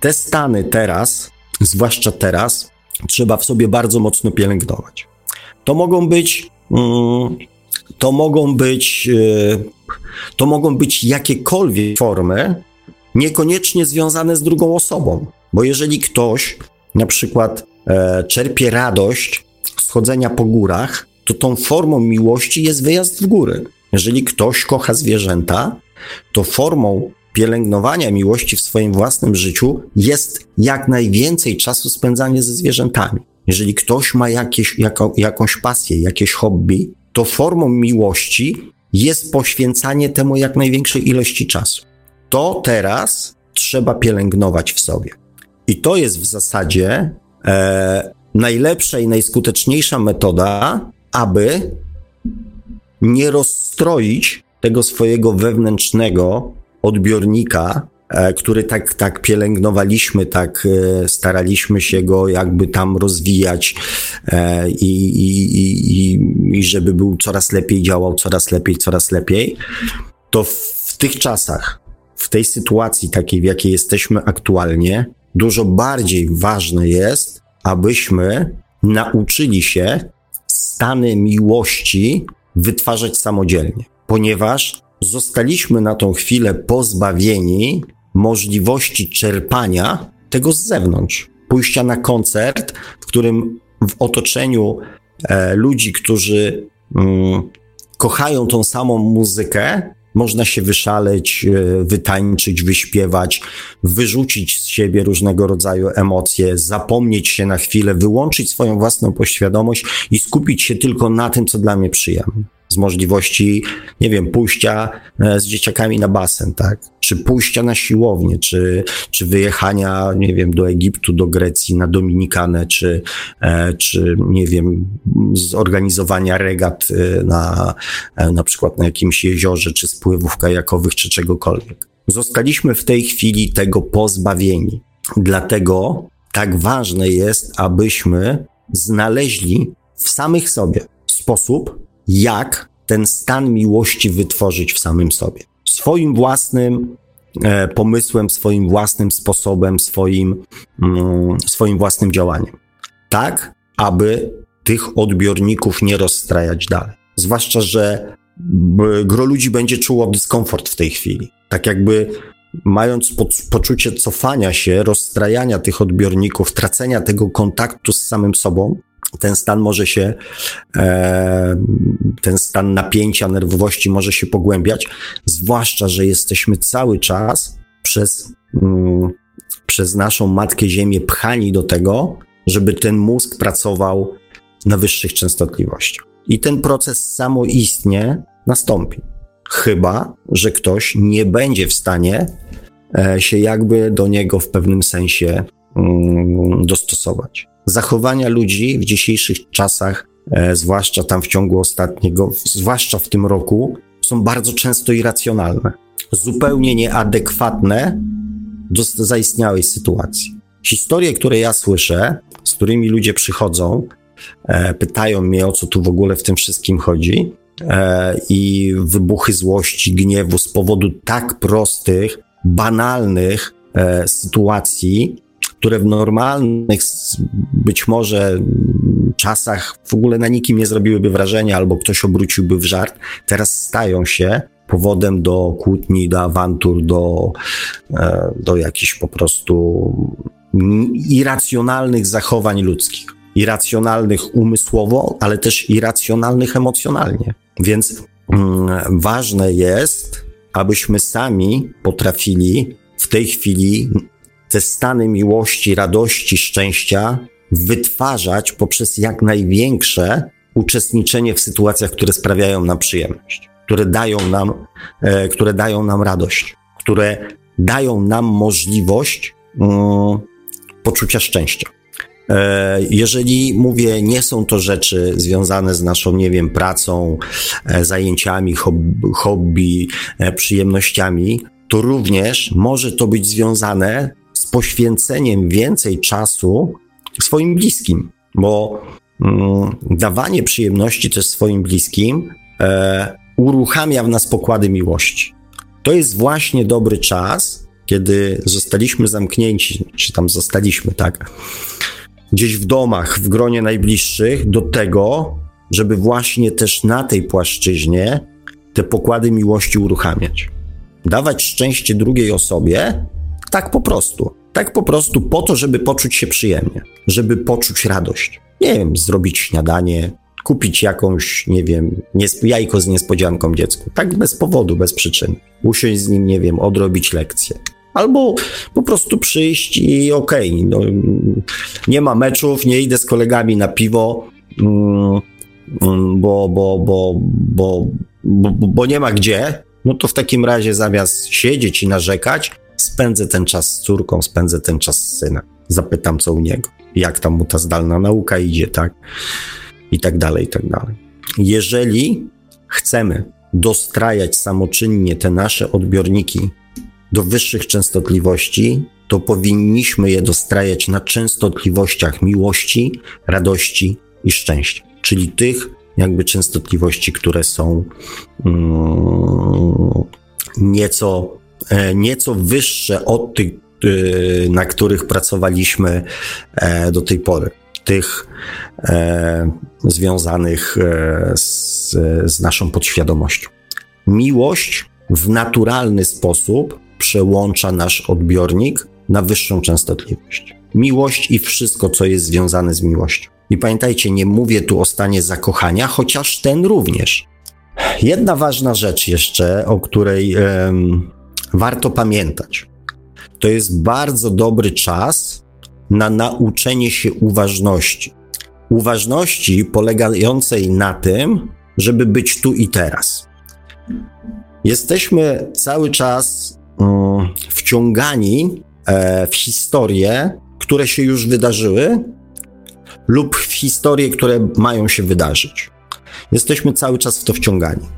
Te stany teraz, zwłaszcza teraz, trzeba w sobie bardzo mocno pielęgnować. To mogą być, mm, to mogą być, e, to mogą być jakiekolwiek formy, niekoniecznie związane z drugą osobą. Bo jeżeli ktoś na przykład e, czerpie radość z chodzenia po górach, to tą formą miłości jest wyjazd w góry. Jeżeli ktoś kocha zwierzęta, to formą pielęgnowania miłości w swoim własnym życiu jest jak najwięcej czasu spędzanie ze zwierzętami. Jeżeli ktoś ma jakieś, jako, jakąś pasję, jakieś hobby, to formą miłości jest poświęcanie temu jak największej ilości czasu. To teraz trzeba pielęgnować w sobie. I to jest w zasadzie e, najlepsza i najskuteczniejsza metoda aby nie rozstroić tego swojego wewnętrznego odbiornika, który tak, tak pielęgnowaliśmy, tak e, staraliśmy się go jakby tam rozwijać e, i, i, i, i żeby był coraz lepiej działał, coraz lepiej, coraz lepiej, to w tych czasach, w tej sytuacji takiej, w jakiej jesteśmy aktualnie, dużo bardziej ważne jest, abyśmy nauczyli się stany miłości wytwarzać samodzielnie, ponieważ zostaliśmy na tą chwilę pozbawieni możliwości czerpania tego z zewnątrz. Pójścia na koncert, w którym w otoczeniu e, ludzi, którzy mm, kochają tą samą muzykę, można się wyszaleć, e, wytańczyć, wyśpiewać, wyrzucić z siebie różnego rodzaju emocje, zapomnieć się na chwilę, wyłączyć swoją własną poświadomość i skupić się tylko na tym, co dla mnie przyjemne z możliwości, nie wiem, pójścia e, z dzieciakami na basen, tak? Czy pójścia na siłownię, czy, czy wyjechania, nie wiem, do Egiptu, do Grecji, na Dominikanę, czy, e, czy nie wiem, zorganizowania regat e, na, na przykład na jakimś jeziorze, czy spływów kajakowych, czy czegokolwiek. Zostaliśmy w tej chwili tego pozbawieni. Dlatego tak ważne jest, abyśmy znaleźli w samych sobie sposób, jak ten stan miłości wytworzyć w samym sobie. Swoim własnym e, pomysłem, swoim własnym sposobem, swoim, mm, swoim własnym działaniem. Tak, aby tych odbiorników nie rozstrajać dalej. Zwłaszcza, że gro ludzi będzie czuło dyskomfort w tej chwili. Tak jakby mając po, poczucie cofania się, rozstrajania tych odbiorników, tracenia tego kontaktu z samym sobą, ten stan może się, e, ten stan napięcia, nerwowości może się pogłębiać, zwłaszcza, że jesteśmy cały czas przez, mm, przez naszą Matkę Ziemię pchani do tego, żeby ten mózg pracował na wyższych częstotliwościach. I ten proces samoistnie nastąpi. Chyba, że ktoś nie będzie w stanie e, się jakby do niego w pewnym sensie mm, dostosować. Zachowania ludzi w dzisiejszych czasach, e, zwłaszcza tam w ciągu ostatniego, zwłaszcza w tym roku, są bardzo często irracjonalne, zupełnie nieadekwatne do zaistniałej sytuacji. Historie, które ja słyszę, z którymi ludzie przychodzą, e, pytają mnie, o co tu w ogóle w tym wszystkim chodzi, e, i wybuchy złości, gniewu z powodu tak prostych, banalnych sytuacji, które w normalnych być może czasach w ogóle na nikim nie zrobiłyby wrażenia, albo ktoś obróciłby w żart, teraz stają się powodem do kłótni, do awantur, do, e, do jakichś po prostu irracjonalnych zachowań ludzkich. Irracjonalnych umysłowo, ale też irracjonalnych emocjonalnie. Więc mm, ważne jest, abyśmy sami potrafili w tej chwili te stany miłości, radości, szczęścia wytwarzać poprzez jak największe uczestniczenie w sytuacjach, które sprawiają nam przyjemność, które dają nam, e, które dają nam radość, które dają nam możliwość mm, poczucia szczęścia. E, jeżeli mówię, nie są to rzeczy związane z naszą, nie wiem, pracą, e, zajęciami, hobby, e, przyjemnościami, to również może to być związane z poświęceniem więcej czasu swoim bliskim, bo mm, dawanie przyjemności też swoim bliskim e, uruchamia w nas pokłady miłości. To jest właśnie dobry czas, kiedy zostaliśmy zamknięci, czy tam zostaliśmy, tak, gdzieś w domach, w gronie najbliższych, do tego, żeby właśnie też na tej płaszczyźnie te pokłady miłości uruchamiać. Dawać szczęście drugiej osobie, tak po prostu. Tak po prostu po to, żeby poczuć się przyjemnie, żeby poczuć radość. Nie wiem, zrobić śniadanie, kupić jakąś, nie wiem, jajko z niespodzianką dziecku. Tak bez powodu, bez przyczyn. Usiąść z nim, nie wiem, odrobić lekcję. Albo po prostu przyjść i okej, okay, no, nie ma meczów, nie idę z kolegami na piwo, mm, mm, bo, bo, bo, bo, bo, bo nie ma gdzie, no to w takim razie zamiast siedzieć i narzekać, spędzę ten czas z córką, spędzę ten czas z synem. Zapytam, co u niego, jak tam mu ta zdalna nauka idzie, tak? I tak dalej, i tak dalej. Jeżeli chcemy dostrajać samoczynnie te nasze odbiorniki do wyższych częstotliwości, to powinniśmy je dostrajać na częstotliwościach miłości, radości i szczęścia, czyli tych jakby częstotliwości, które są mm, nieco, nieco wyższe od tych, e, na których pracowaliśmy e, do tej pory. Tych e, związanych z, z naszą podświadomością. Miłość w naturalny sposób przełącza nasz odbiornik na wyższą częstotliwość. Miłość i wszystko, co jest związane z miłością. I pamiętajcie, nie mówię tu o stanie zakochania, chociaż ten również. Jedna ważna rzecz jeszcze, o której warto pamiętać. To jest bardzo dobry czas na nauczenie się uważności. Uważności polegającej na tym, żeby być tu i teraz. Jesteśmy cały czas um, wciągani e, w historie, które się już wydarzyły, lub w historie, które mają się wydarzyć. Jesteśmy cały czas w to wciągani.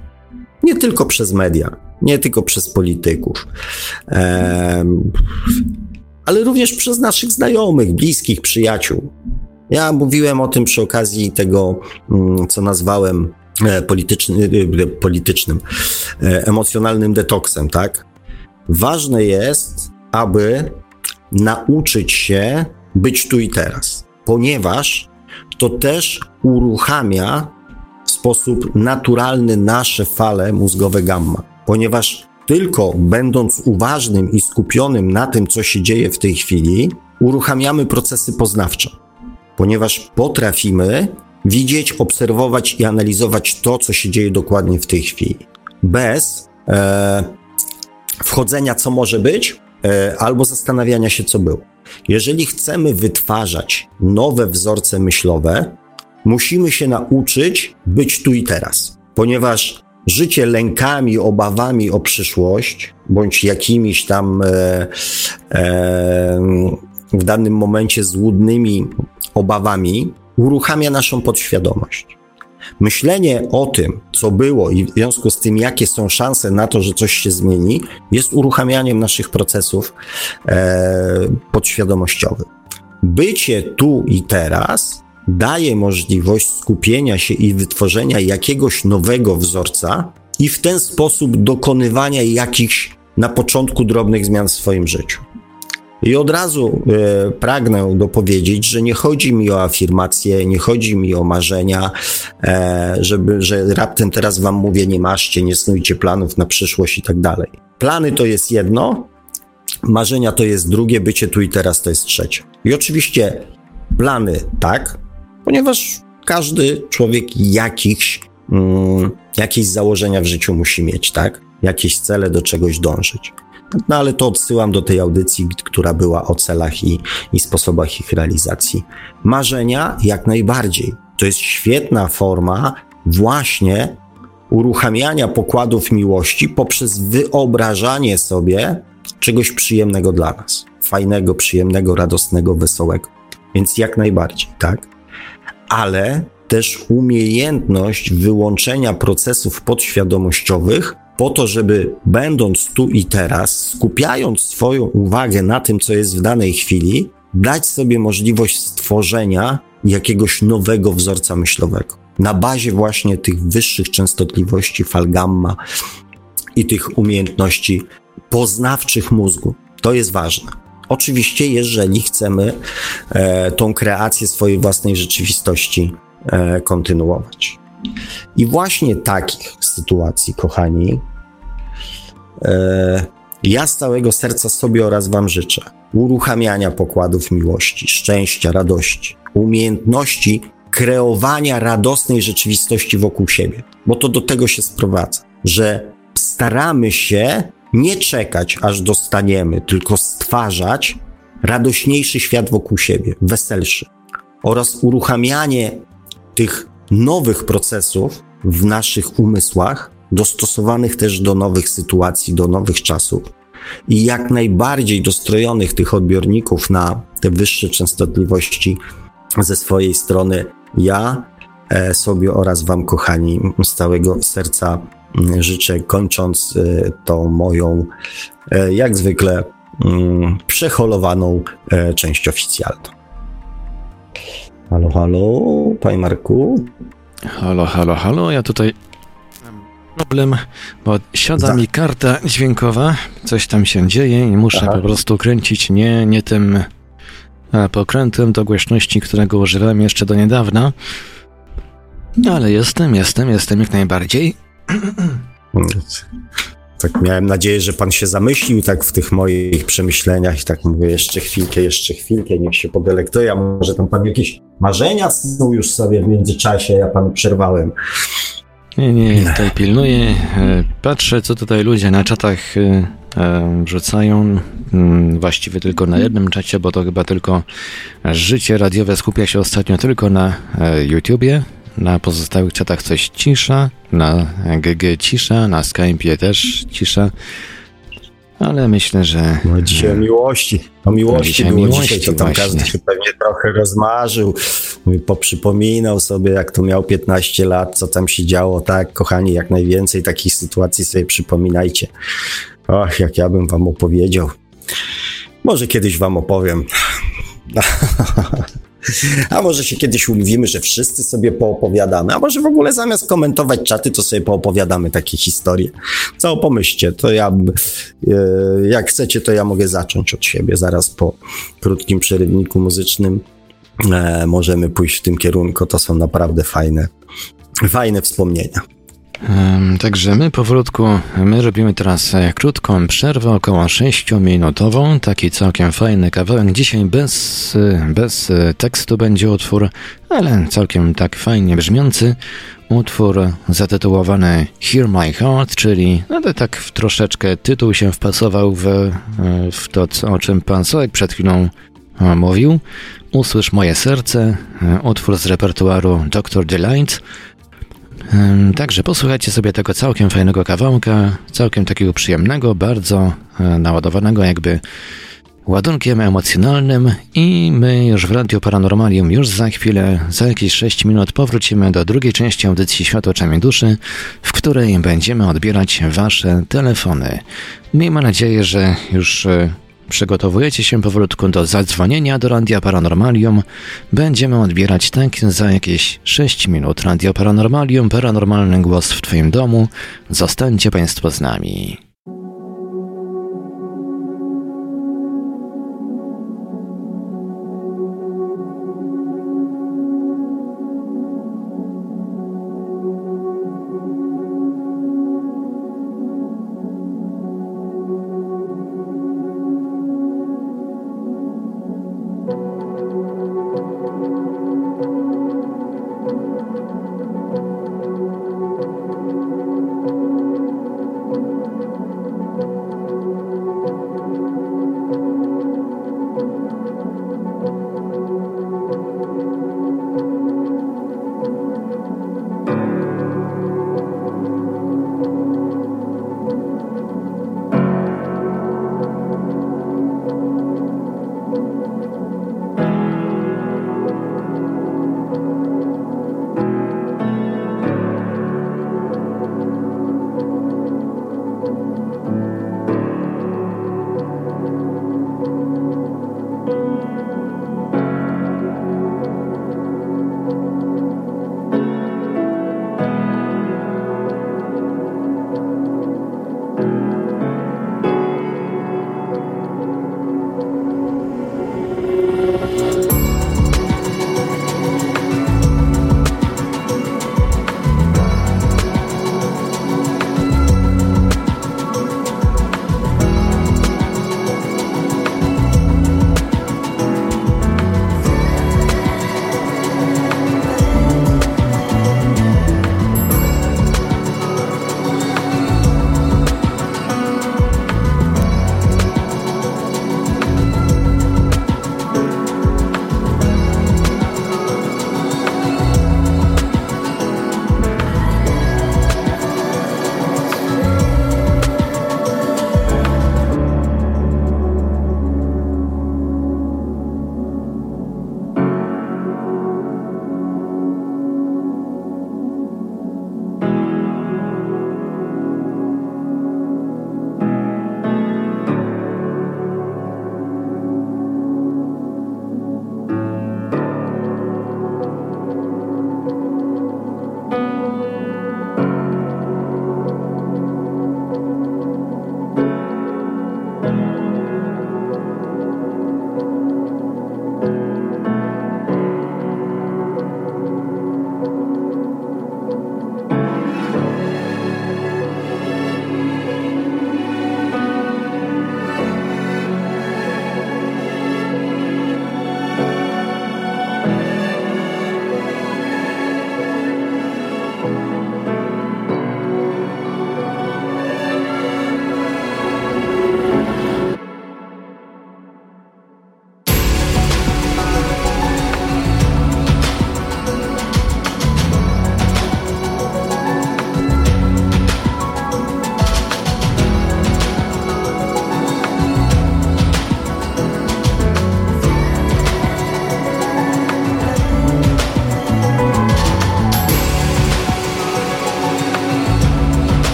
Nie tylko przez media, nie tylko przez polityków, ale również przez naszych znajomych, bliskich, przyjaciół. Ja mówiłem o tym przy okazji tego, mm, co nazwałem e, polityczny, e, politycznym, e, emocjonalnym detoksem, tak? Ważne jest, aby nauczyć się być tu i teraz, ponieważ to też uruchamia w sposób naturalny nasze fale mózgowe gamma, ponieważ tylko będąc uważnym i skupionym na tym, co się dzieje w tej chwili, uruchamiamy procesy poznawcze, ponieważ potrafimy widzieć, obserwować i analizować to, co się dzieje dokładnie w tej chwili, bez e, wchodzenia, co może być, e, albo zastanawiania się, co było. Jeżeli chcemy wytwarzać nowe wzorce myślowe, musimy się nauczyć być tu i teraz, ponieważ życie lękami, obawami o przyszłość, bądź jakimiś tam e, e, w danym momencie złudnymi obawami, uruchamia naszą podświadomość. Myślenie o tym, co było i w związku z tym, jakie są szanse na to, że coś się zmieni, jest uruchamianiem naszych procesów e, podświadomościowych. Bycie tu i teraz daje możliwość skupienia się i wytworzenia jakiegoś nowego wzorca i w ten sposób dokonywania jakichś na początku drobnych zmian w swoim życiu. I od razu e, pragnę dopowiedzieć, że nie chodzi mi o afirmacje, nie chodzi mi o marzenia, e, żeby, że raptem teraz wam mówię, nie maszcie, nie snujcie planów na przyszłość i tak dalej. Plany to jest jedno, marzenia to jest drugie, bycie tu i teraz to jest trzecie. I oczywiście plany tak, ponieważ każdy człowiek jakichś, mm, jakieś założenia w życiu musi mieć, tak? Jakieś cele do czegoś dążyć. No ale to odsyłam do tej audycji, która była o celach i, i sposobach ich realizacji. Marzenia jak najbardziej. To jest świetna forma właśnie uruchamiania pokładów miłości poprzez wyobrażanie sobie czegoś przyjemnego dla nas. Fajnego, przyjemnego, radosnego, wesołego. Więc jak najbardziej, tak? Ale też umiejętność wyłączenia procesów podświadomościowych po to, żeby będąc tu i teraz, skupiając swoją uwagę na tym, co jest w danej chwili, dać sobie możliwość stworzenia jakiegoś nowego wzorca myślowego. Na bazie właśnie tych wyższych częstotliwości fal gamma i tych umiejętności poznawczych mózgu. To jest ważne. Oczywiście, jeżeli chcemy e, tą kreację swojej własnej rzeczywistości e, kontynuować. I właśnie takich sytuacji, kochani, e, ja z całego serca sobie oraz Wam życzę uruchamiania pokładów miłości, szczęścia, radości, umiejętności kreowania radosnej rzeczywistości wokół siebie, bo to do tego się sprowadza, że staramy się nie czekać, aż dostaniemy, tylko stwarzać radośniejszy świat wokół siebie, weselszy oraz uruchamianie tych nowych procesów w naszych umysłach, dostosowanych też do nowych sytuacji, do nowych czasów i jak najbardziej dostrojonych tych odbiorników na te wyższe częstotliwości ze swojej strony. Ja e, sobie oraz Wam, kochani, z całego serca życzę, kończąc e, tą moją, e, jak zwykle, mm, przeholowaną część oficjalną. Halo, halo, panie Marku? Halo, halo, halo, ja tutaj mam problem, bo siada Za... mi karta dźwiękowa, coś tam się dzieje i muszę Aha. po prostu kręcić nie, nie tym pokrętem do głośności, którego używałem jeszcze do niedawna. Ale jestem, jestem, jestem jak najbardziej. Tak miałem nadzieję, że pan się zamyślił tak w tych moich przemyśleniach i tak mówię, jeszcze chwilkę, jeszcze chwilkę, niech się podelektuje, a może tam pan jakieś marzenia snuł już sobie w międzyczasie, ja panu przerwałem. Nie, nie, tutaj pilnuję, e, patrzę, co tutaj ludzie na czatach e, e, wrzucają, mm, właściwie tylko na jednym czacie, bo to chyba tylko życie radiowe skupia się ostatnio tylko na YouTubie, na pozostałych czatach coś cisza, na GG cisza, na Skype'ie też cisza. Ale myślę, że. No dzisiaj o miłości. O miłości dzisiaj było miłości dzisiaj, to tam właśnie. każdy się pewnie trochę rozmarzył. Poprzypominał sobie, jak to miał 15 lat, co tam się działo. Tak, kochani, jak najwięcej takich sytuacji sobie przypominajcie. Och, jak ja bym wam opowiedział. Może kiedyś wam opowiem. A może się kiedyś umówimy, że wszyscy sobie poopowiadamy, a może w ogóle zamiast komentować czaty, to sobie poopowiadamy takie historie. Co pomyślcie, to ja, e, jak chcecie, to ja mogę zacząć od siebie zaraz po krótkim przerywniku muzycznym. e, możemy pójść w tym kierunku. To są naprawdę fajne, fajne wspomnienia. Także my powolutku, my robimy teraz e, krótką przerwę, około 6-minutową, taki całkiem fajny kawałek. Dzisiaj bez, e, bez e, tekstu będzie utwór, ale całkiem tak fajnie brzmiący. Utwór zatytułowany Hear My Heart, czyli no tak troszeczkę tytuł się wpasował w, w to, o czym pan Sołek przed chwilą mówił. Usłysz moje serce, utwór z repertuaru Dr. Delight. Także posłuchajcie sobie tego całkiem fajnego kawałka, całkiem takiego przyjemnego, bardzo e, naładowanego jakby ładunkiem emocjonalnym i my już w Radio Paranormalium już za chwilę, za jakieś 6 minut powrócimy do drugiej części audycji Światło Oczami Duszy, w której będziemy odbierać Wasze telefony. Miejmy nadzieję, że już e, Przygotowujecie się powolutku do zadzwonienia do Radia Paranormalium. Będziemy odbierać tak za jakieś 6 minut. Radio Paranormalium, paranormalny głos w Twoim domu. Zostańcie Państwo z nami.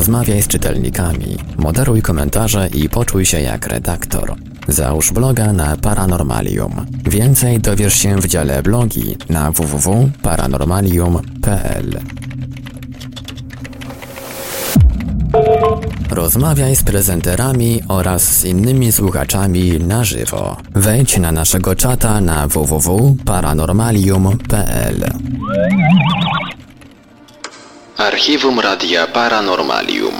Rozmawiaj z czytelnikami, moderuj komentarze i poczuj się jak redaktor. Załóż bloga na Paranormalium. Więcej dowiesz się w dziale blogi na www.paranormalium.pl. Rozmawiaj z prezenterami oraz z innymi słuchaczami na żywo. Wejdź na naszego czata na www.paranormalium.pl. Archiwum Radia Paranormalium.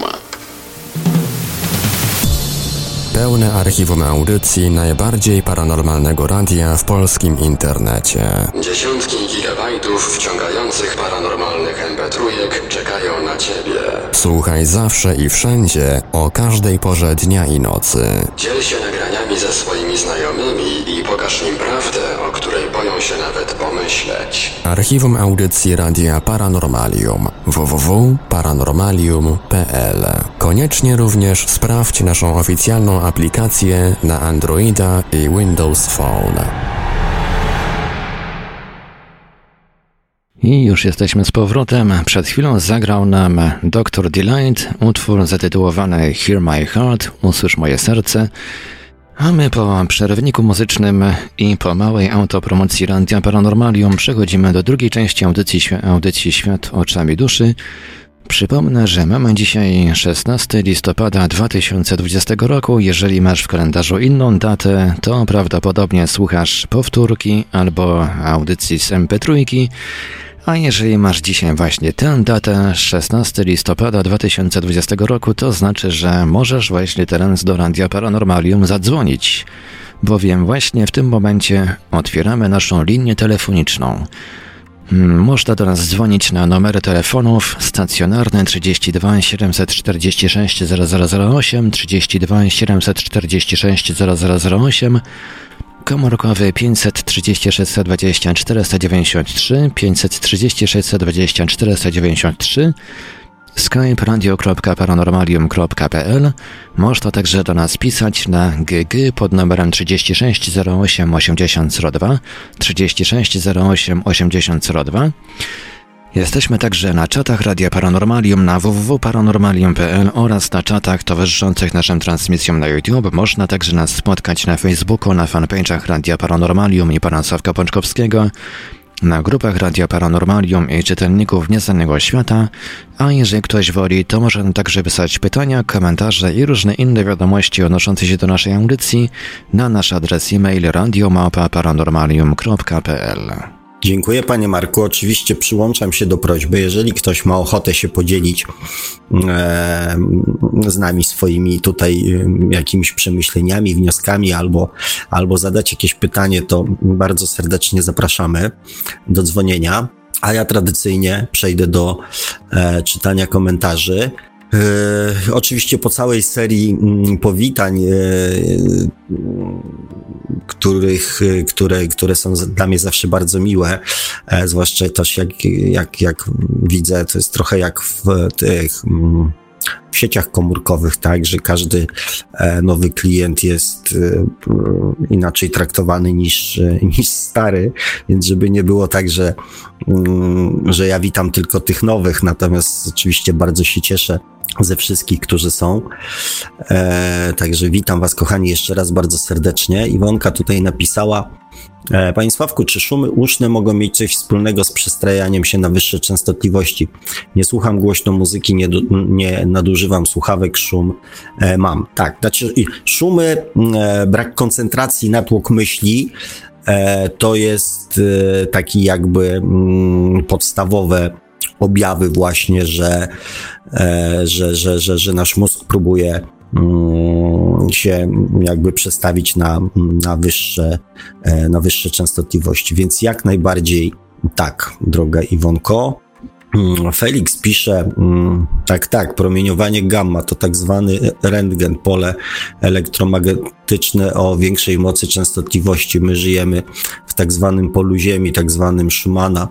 Pełne archiwum audycji najbardziej paranormalnego radia w polskim internecie. Dziesiątki gigabajtów wciągających paranormalnych mp czekają na Ciebie. Słuchaj zawsze i wszędzie, o każdej porze dnia i nocy. Dziel się nagraniami ze swoimi znajomymi i pokaż im prawdę, o której boją się nawet pomyśleć. Archiwum audycji Radia Paranormalium www.paranormalium.pl Koniecznie również sprawdź naszą oficjalną aplikację na Androida i Windows Phone. I już jesteśmy z powrotem. Przed chwilą zagrał nam Dr. Delight utwór zatytułowany Hear My Heart, Usłysz Moje Serce. A my po przerwniku muzycznym i po małej autopromocji Randia Paranormalium przechodzimy do drugiej części audycji, audycji Świat oczami duszy. Przypomnę, że mamy dzisiaj 16 listopada 2020 roku. Jeżeli masz w kalendarzu inną datę, to prawdopodobnie słuchasz powtórki albo audycji z MP3. A jeżeli masz dzisiaj właśnie tę datę, 16 listopada 2020 roku, to znaczy, że możesz właśnie teraz do Radia Paranormalium zadzwonić, bowiem właśnie w tym momencie otwieramy naszą linię telefoniczną. Hmm, można do nas dzwonić na numery telefonów stacjonarne 32 746 0008, 32 746 0008 komórkowy 536 20 493, 536 20 493, skype radio.paranormalium.pl. Można także do nas pisać na GG pod numerem 36 08 8002, 36 08 8002. Jesteśmy także na czatach Radia Paranormalium na www.paranormalium.pl oraz na czatach towarzyszących naszym transmisjom na YouTube. Można także nas spotkać na Facebooku, na fanpage'ach Radia Paranormalium i pana Sławka Pączkowskiego, na grupach Radia Paranormalium i czytelników Nieznanego Świata, a jeżeli ktoś woli, to może także wysłać pytania, komentarze i różne inne wiadomości odnoszące się do naszej audycji na nasz adres e-mail radiomałpa-paranormalium.pl. Dziękuję panie Marku. Oczywiście przyłączam się do prośby, jeżeli ktoś ma ochotę się podzielić e, z nami swoimi tutaj jakimiś przemyśleniami, wnioskami albo, albo zadać jakieś pytanie, to bardzo serdecznie zapraszamy do dzwonienia. A ja tradycyjnie przejdę do e, czytania komentarzy. E, oczywiście po całej serii m, mm, powitań, e, których, które, które są dla mnie zawsze bardzo miłe, e, zwłaszcza też jak, jak, jak widzę, to jest trochę jak w tych mm, w sieciach komórkowych, tak, że każdy e, nowy klient jest e, inaczej traktowany niż, niż stary, więc żeby nie było tak, że, mm, że ja witam tylko tych nowych, natomiast oczywiście bardzo się cieszę ze wszystkich, którzy są. E, także witam Was, kochani, jeszcze raz bardzo serdecznie. Iwonka tutaj napisała, e, Panie Sławku, czy szumy uszne mogą mieć coś wspólnego z przestrajaniem się na wyższe częstotliwości? Nie słucham głośno muzyki, nie, nie nadużywam słuchawek, szum e, mam. Tak, znaczy szumy, e, brak koncentracji, natłok myśli, e, to jest taki jakby mm, podstawowe objawy właśnie, że, e, że, że, że, że nasz mózg próbuje mm, się jakby przestawić na, na, wyższe, e, na wyższe częstotliwości. Więc jak najbardziej tak, droga Iwonko. Mm, Felix pisze, mm, tak, tak, promieniowanie gamma to tak zwany rentgen, pole elektromagnetyczne o większej mocy częstotliwości. My żyjemy w tak zwanym polu Ziemi, tak zwanym Schumana,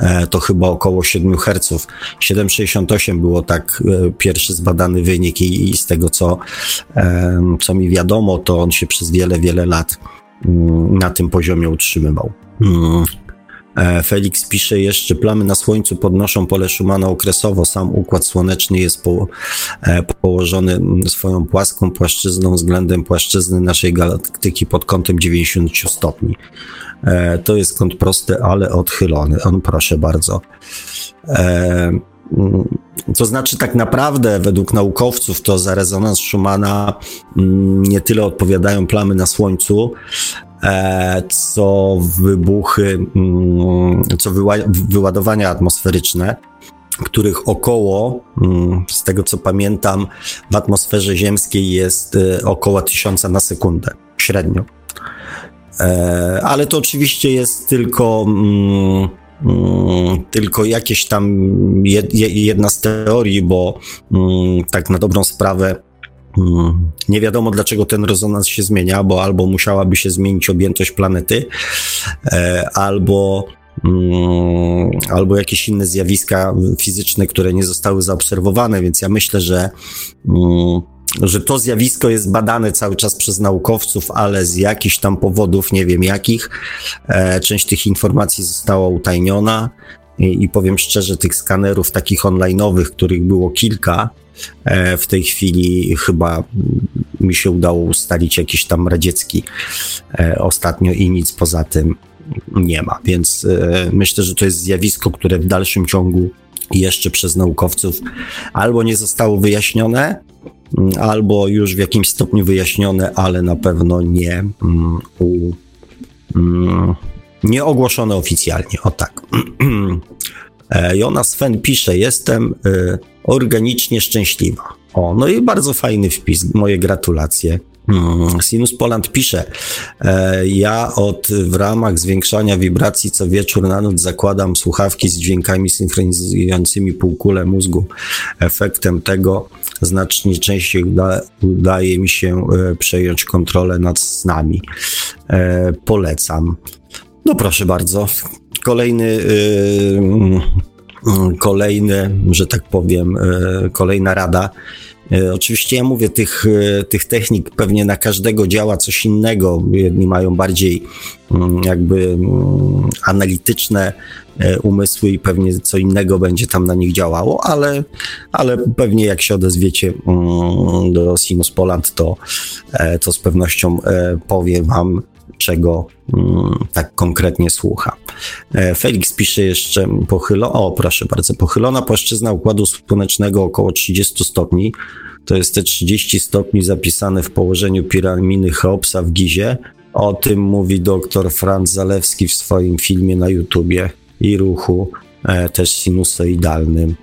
e, to chyba około 7 Hz. 7,68 było tak e, pierwszy zbadany wynik i, i z tego, co, co mi wiadomo, to on się przez wiele, wiele lat mm, na tym poziomie utrzymywał. E, Felix pisze jeszcze, plamy na Słońcu podnoszą pole Schumana okresowo, sam Układ Słoneczny jest po, e, położony swoją płaską płaszczyzną względem płaszczyzny naszej galaktyki pod kątem 90 stopni. E, to jest kąt prosty, ale odchylony. On proszę bardzo. Mm, to znaczy, tak naprawdę, według naukowców, to za rezonans Schumana mm, nie tyle odpowiadają plamy na Słońcu, co wybuchy, mm, co wyładowania atmosferyczne, których około, mm, z tego co pamiętam, w atmosferze ziemskiej jest e, około tysiąca na sekundę średnio. E, ale to oczywiście jest tylko, mm, tylko jakieś tam jedna z teorii, bo tak na dobrą sprawę. Nie wiadomo, dlaczego ten rezonans się zmienia, bo albo musiałaby się zmienić objętość planety, e, albo, mm, albo jakieś inne zjawiska fizyczne, które nie zostały zaobserwowane, więc ja myślę, że, mm, że to zjawisko jest badane cały czas przez naukowców, ale z jakichś tam powodów, nie wiem jakich, e, część tych informacji została utajniona. I, I powiem szczerze, tych skanerów takich online'owych, których było kilka, w tej chwili chyba mi się udało ustalić jakiś tam radziecki e, ostatnio i nic poza tym nie ma. Więc e, myślę, że to jest zjawisko, które w dalszym ciągu jeszcze przez naukowców albo nie zostało wyjaśnione, albo już w jakimś stopniu wyjaśnione, ale na pewno nie mm, u, mm, nie ogłoszone oficjalnie. O tak. Jonas Sven pisze, jestem organicznie szczęśliwa. O, no i bardzo fajny wpis, moje gratulacje. Hmm, Sinus Poland pisze, e, ja od w ramach zwiększania wibracji co wieczór na noc zakładam słuchawki z dźwiękami synchronizującymi półkulę mózgu. Efektem tego znacznie częściej uda, udaje mi się e, przejąć kontrolę nad snami. E, polecam. No proszę bardzo. Kolejny y, Mm, kolejny, że tak powiem, e, kolejna rada. E, oczywiście ja mówię, tych, tych technik pewnie na każdego działa coś innego. Jedni mają bardziej mm, jakby mm, analityczne umysły i pewnie co innego będzie tam na nich działało, ale, ale pewnie jak się odezwiecie do Sinus Poland, to, to z pewnością powie wam, czego mm, tak konkretnie słucha. E, Felix pisze jeszcze pochylo, o proszę bardzo, pochylona płaszczyzna układu słonecznego około 30 stopni, to jest te 30 stopni zapisane w położeniu piramidy Cheopsa w Gizie. O tym mówi dr Franz Zalewski w swoim filmie na YouTubie i ruchu e, też sinusoidalnym.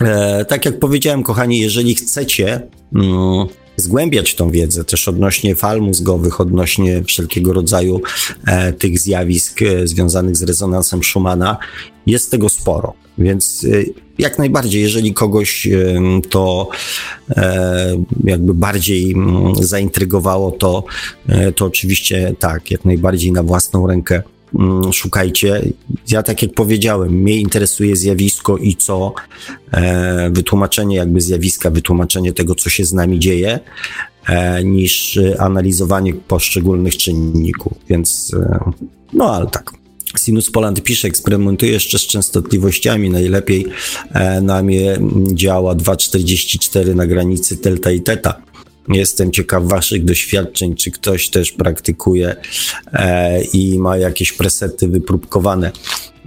E, tak jak powiedziałem, kochani, jeżeli chcecie mm, zgłębiać tą wiedzę też odnośnie fal mózgowych, odnośnie wszelkiego rodzaju e, tych zjawisk e, związanych z rezonansem Schumana. Jest tego sporo, więc e, jak najbardziej, jeżeli kogoś e, to e, jakby bardziej mm, zaintrygowało, to, e, to oczywiście tak, jak najbardziej na własną rękę szukajcie. Ja tak jak powiedziałem, mnie interesuje zjawisko i co, e, wytłumaczenie jakby zjawiska, wytłumaczenie tego, co się z nami dzieje, e, niż analizowanie poszczególnych czynników, więc e, no ale tak. Sinus Poland pisze, eksperymentuje jeszcze z częstotliwościami. Najlepiej e, na mnie działa 2,44 na granicy delta i teta. Jestem ciekaw Waszych doświadczeń, czy ktoś też praktykuje e, i ma jakieś presety wypróbkowane.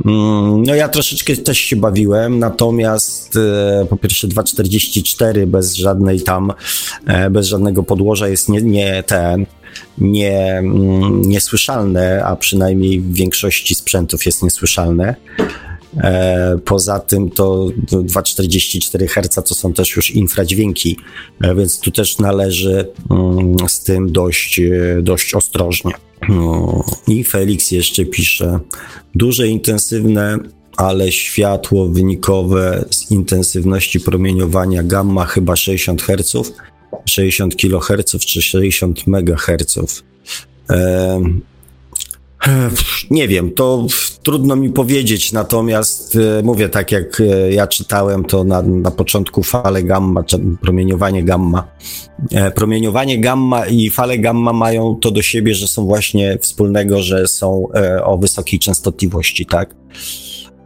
Mm, no ja troszeczkę też się bawiłem, natomiast e, po pierwsze 2.44 bez żadnej tam, e, bez żadnego podłoża jest nie, nie ten, nie, mm, niesłyszalne, a przynajmniej w większości sprzętów jest niesłyszalne. E, poza tym to 2,44 Hz to są też już infradźwięki, e, więc tu też należy mm, z tym dość, e, dość ostrożnie. No, I Felix jeszcze pisze, duże, intensywne ale światło wynikowe z intensywności promieniowania gamma chyba 60 Hz, 60 kHz czy 60 MHz. Nie wiem, to trudno mi powiedzieć, natomiast e, mówię tak jak e, ja czytałem to na, na początku fale gamma, promieniowanie gamma. E, promieniowanie gamma i fale gamma mają to do siebie, że są właśnie wspólnego, że są o wysokiej częstotliwości, tak?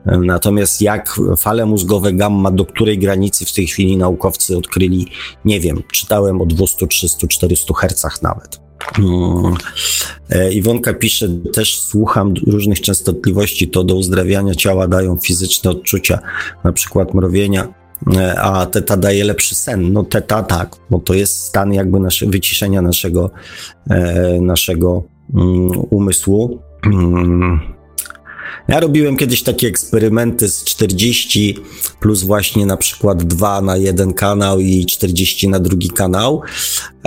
Natomiast jak fale mózgowe gamma, do której granicy w tej chwili naukowcy odkryli, nie wiem, czytałem o 200, 300, 400 Hz nawet. Mm. E, Iwonka pisze, też słucham różnych częstotliwości, to do uzdrawiania ciała dają fizyczne odczucia, na przykład mrowienia, e, a teta daje lepszy sen. No teta tak, bo to jest stan jakby nasze, wyciszenia naszego, e, naszego um, umysłu. Ja robiłem kiedyś takie eksperymenty z 40 plus właśnie na przykład 2 na jeden kanał i 40 na drugi kanał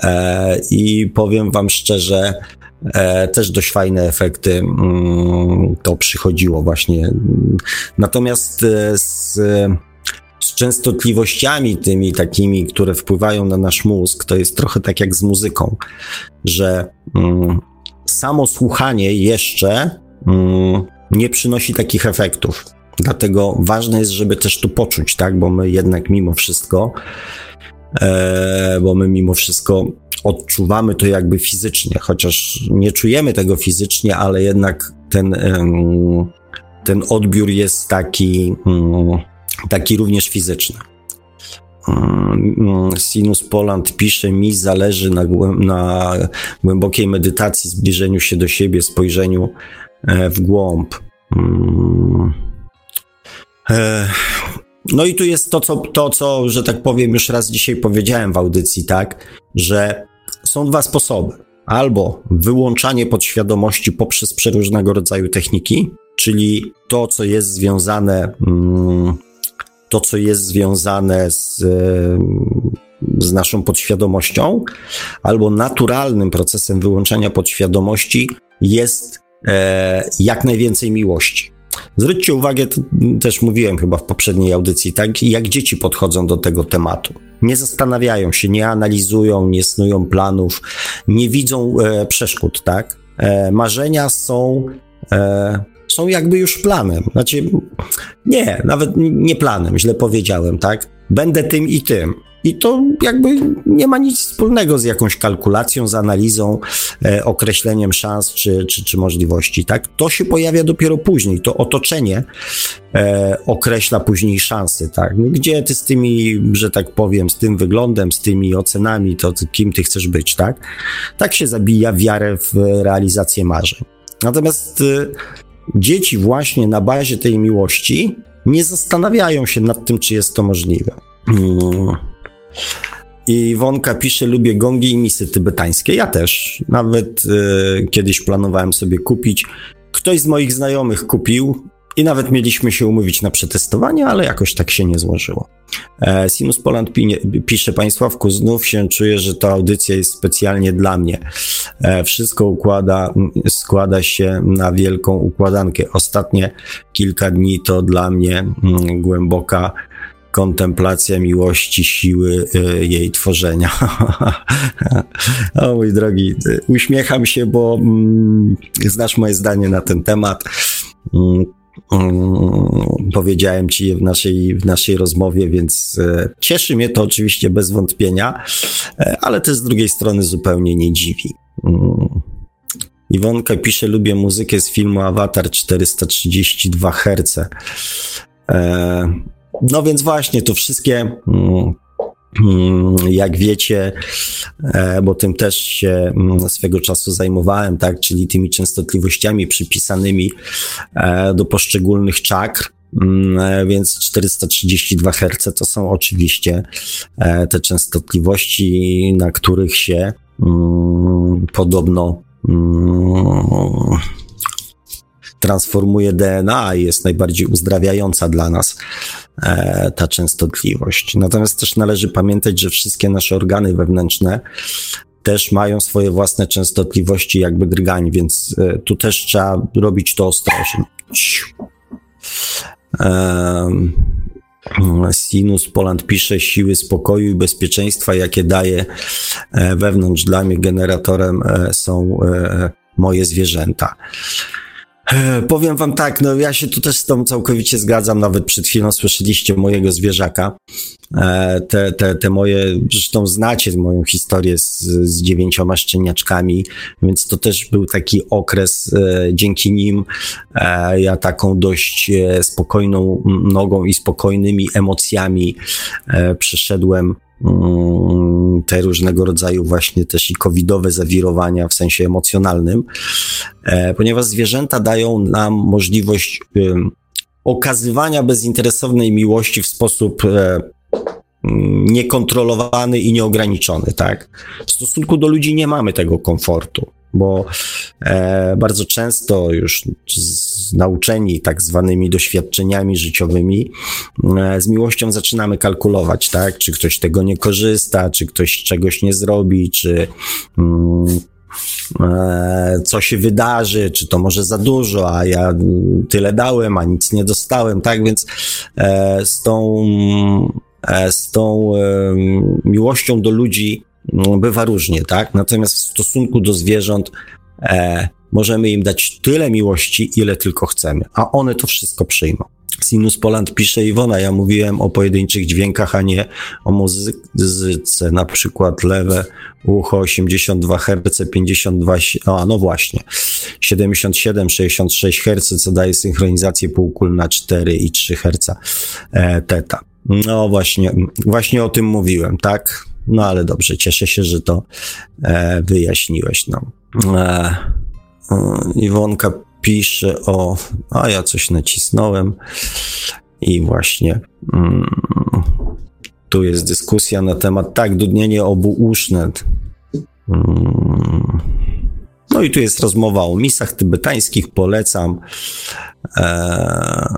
e, i powiem wam szczerze, e, też dość fajne efekty mm, to przychodziło właśnie. Natomiast e, z, z częstotliwościami tymi takimi, które wpływają na nasz mózg, to jest trochę tak jak z muzyką, że mm, samo słuchanie jeszcze mm, nie przynosi takich efektów. Dlatego ważne jest, żeby też to poczuć, tak? Bo my jednak mimo wszystko, e, bo my mimo wszystko odczuwamy to jakby fizycznie, chociaż nie czujemy tego fizycznie, ale jednak ten, ten odbiór jest taki, mm, taki również fizyczny. Mm, Sinus Poland pisze, mi zależy na, na głębokiej medytacji, zbliżeniu się do siebie, spojrzeniu w głąb. Mm. E, no i tu jest to co, to, co, że tak powiem, już raz dzisiaj powiedziałem w audycji, tak, że są dwa sposoby. Albo wyłączanie podświadomości poprzez przeróżnego rodzaju techniki, czyli to, co jest związane, mm, to, co jest związane z, z naszą podświadomością, albo naturalnym procesem wyłączania podświadomości jest e, jak najwięcej miłości. Zwróćcie uwagę, też mówiłem chyba w poprzedniej audycji, tak, jak dzieci podchodzą do tego tematu. Nie zastanawiają się, nie analizują, nie snują planów, nie widzą e, przeszkód, tak? E, marzenia są, e, są jakby już planem. Znaczy, nie, nawet nie planem, źle powiedziałem, tak? Będę tym i tym. I to jakby nie ma nic wspólnego z jakąś kalkulacją, z analizą, e, określeniem szans czy, czy, czy możliwości. Tak? To się pojawia dopiero później. To otoczenie e, określa później szanse. Tak? No, gdzie ty z tymi, że tak powiem, z tym wyglądem, z tymi ocenami, to kim ty chcesz być. Tak, tak się zabija wiarę w realizację marzeń. Natomiast e, dzieci właśnie na bazie tej miłości nie zastanawiają się nad tym, czy jest to możliwe. Hmm. I Wonka pisze, lubię gongi i misy tybetańskie. Ja też. Nawet y, kiedyś planowałem sobie kupić. Ktoś z moich znajomych kupił i nawet mieliśmy się umówić na przetestowanie, ale jakoś tak się nie złożyło. E, Sinus Poland pi pisze, Państwawku, znów się czuję, że ta audycja jest specjalnie dla mnie. E, wszystko układa, składa się na wielką układankę. Ostatnie kilka dni to dla mnie mm, głęboka kontemplacja miłości, siły y, jej tworzenia. o mój drogi, uśmiecham się, bo mm, znasz moje zdanie na ten temat. Mm, mm, powiedziałem ci je w naszej, w naszej rozmowie, więc e, cieszy mnie to oczywiście bez wątpienia, e, ale też z drugiej strony zupełnie nie dziwi. Iwonka pisze, lubię muzykę z filmu Avatar 432 Hz. No więc właśnie, to wszystkie, mm, mm, jak wiecie, e, bo tym też się mm, swego czasu zajmowałem, tak, czyli tymi częstotliwościami przypisanymi e, do poszczególnych czakr, e, więc 432 Hz to są oczywiście te częstotliwości, na których się podobno transformuje DNA i jest najbardziej uzdrawiająca dla nas e, ta częstotliwość. Natomiast też należy pamiętać, że wszystkie nasze organy wewnętrzne też mają swoje własne częstotliwości, jakby drgań, więc e, tu też trzeba robić to ostrożnie. Sinus Poland pisze siły spokoju i bezpieczeństwa, jakie daje e, wewnątrz dla mnie generatorem są moje zwierzęta. E, powiem wam tak, no ja się tu też z tą całkowicie zgadzam, nawet przed chwilą słyszeliście mojego zwierzaka, e, te, te, te moje, zresztą znacie moją historię z, z dziewięcioma szczeniaczkami, więc to też był taki okres, e, dzięki nim ja taką dość spokojną nogą i spokojnymi emocjami przeszedłem te różnego rodzaju właśnie też i covidowe zawirowania w sensie emocjonalnym, e, ponieważ zwierzęta dają nam możliwość okazywania bezinteresownej miłości w sposób e, niekontrolowany i nieograniczony, tak? W stosunku do ludzi nie mamy tego komfortu bo e, bardzo często już z, nauczeni tak zwanymi doświadczeniami życiowymi, e, z miłością zaczynamy kalkulować, tak? Czy ktoś tego nie korzysta, czy ktoś czegoś nie zrobi, czy mm, e, co się wydarzy, czy to może za dużo, a ja tyle dałem, a nic nie dostałem, tak? Więc e, z tą, e, z tą miłością do ludzi bywa różnie, tak? Natomiast w stosunku do zwierząt e, możemy im dać tyle miłości, ile tylko chcemy, a one to wszystko przyjmą. Sinus Poland pisze Iwona, ja mówiłem o pojedynczych dźwiękach, a nie o muzyce, na przykład lewe ucho 82 Hz, 52, a no właśnie, 77, 66 Hz, co daje synchronizację półkul na 4 i 3 Hz e, teta. No właśnie, właśnie o tym mówiłem, tak? No ale dobrze, cieszę się, że to e, wyjaśniłeś. No. E, e, Iwonka pisze o. A ja coś nacisnąłem i właśnie. Mm, tu jest dyskusja na temat, tak, dudnienie obuuszne. Mm, no i tu jest rozmowa o misach tybetańskich, polecam. E,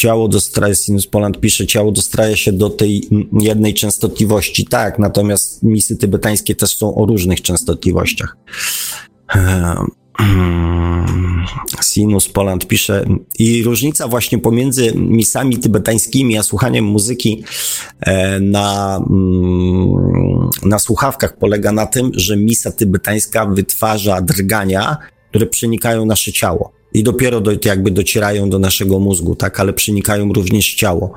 ciało dostraja, Sinus Poland pisze, ciało dostraja się do tej jednej częstotliwości. Tak, natomiast misy tybetańskie też są o różnych częstotliwościach. Ehm, Sinus Poland pisze i różnica właśnie pomiędzy misami tybetańskimi a słuchaniem muzyki e, na, mm, na słuchawkach polega na tym, że misa tybetańska wytwarza drgania, które przenikają nasze ciało i dopiero do, jakby docierają do naszego mózgu, tak, ale przenikają również ciało.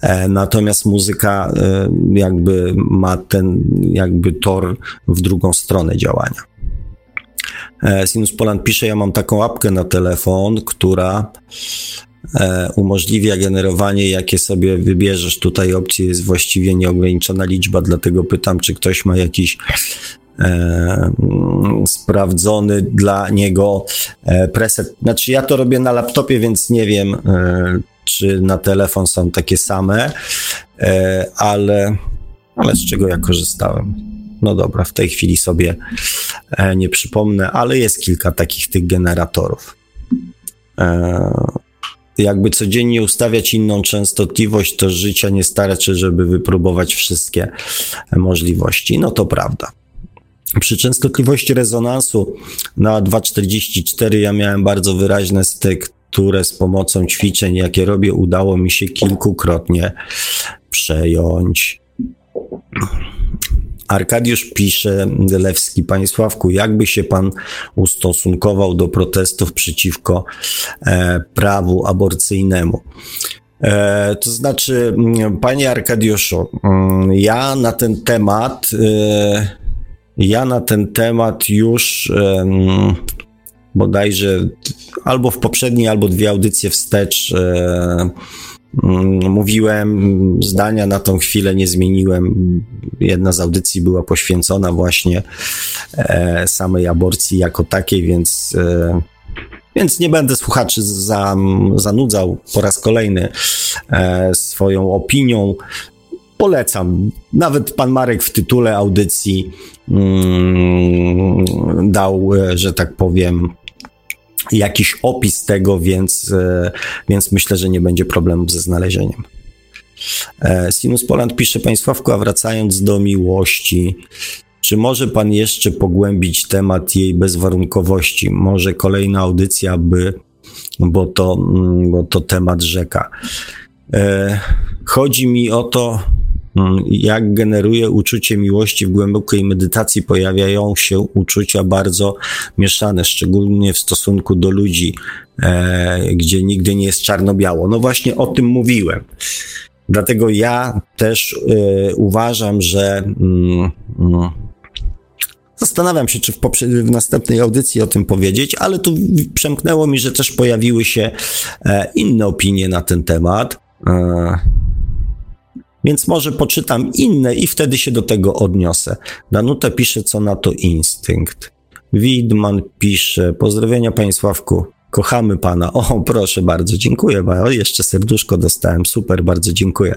E, natomiast muzyka e, jakby ma ten jakby tor w drugą stronę działania. E, Sinus Poland pisze, ja mam taką apkę na telefon, która e, umożliwia generowanie, jakie sobie wybierzesz. Tutaj opcji jest właściwie nieograniczona liczba, dlatego pytam, czy ktoś ma jakiś sprawdzony dla niego e, preset. Znaczy ja to robię na laptopie, więc nie wiem, e, czy na telefon są takie same, e, ale, ale z czego ja korzystałem. No dobra, w tej chwili sobie nie przypomnę, ale jest kilka takich tych generatorów. Jakby codziennie ustawiać inną częstotliwość, to życia nie starczy, żeby wypróbować wszystkie możliwości. No to prawda. Przy częstotliwości rezonansu na 2,44 ja miałem bardzo wyraźne styk, które z pomocą ćwiczeń, jakie robię, udało mi się kilkukrotnie przejąć. Arkadiusz pisze, Lewski, Panie Sławku, jakby się Pan ustosunkował do protestów przeciwko e, prawu aborcyjnemu? E, to znaczy, Panie Arkadiuszu, ja na ten temat e, ja na ten temat już um, bodajże albo w poprzedniej, albo dwie audycje wstecz um, mówiłem, zdania na tą chwilę nie zmieniłem. Jedna z audycji była poświęcona właśnie e, samej aborcji jako takiej, więc e, więc nie będę słuchaczy za, zanudzał po raz kolejny e, swoją opinią polecam. Nawet pan Marek w tytule audycji mm, dał, e, że tak powiem, jakiś opis tego, więc, e, więc myślę, że nie będzie problemu ze znalezieniem. E, Sinus Poland pisze Państwowku, a wracając do miłości, czy może Pan jeszcze pogłębić temat jej bezwarunkowości? Może kolejna audycja by, bo to, mm, bo to temat rzeka. Chodzi mi o to, jak generuje uczucie miłości w głębokiej medytacji, pojawiają się uczucia bardzo mieszane, szczególnie w stosunku do ludzi, e, gdzie nigdy nie jest czarno-biało. No właśnie o tym mówiłem. Dlatego ja też e, uważam, że. Mm, mm, Zastanawiam się, czy w, w, następnej audycji o tym powiedzieć, ale tu przemknęło mi, że też pojawiły się e, inne opinie na ten temat. E, więc może poczytam inne i wtedy się do tego odniosę. Danuta pisze, co na to instynkt. Widman pisze, pozdrowienia Panie Sławku, kochamy Pana. O, proszę bardzo, dziękuję. O, jeszcze serduszko dostałem, super, bardzo dziękuję.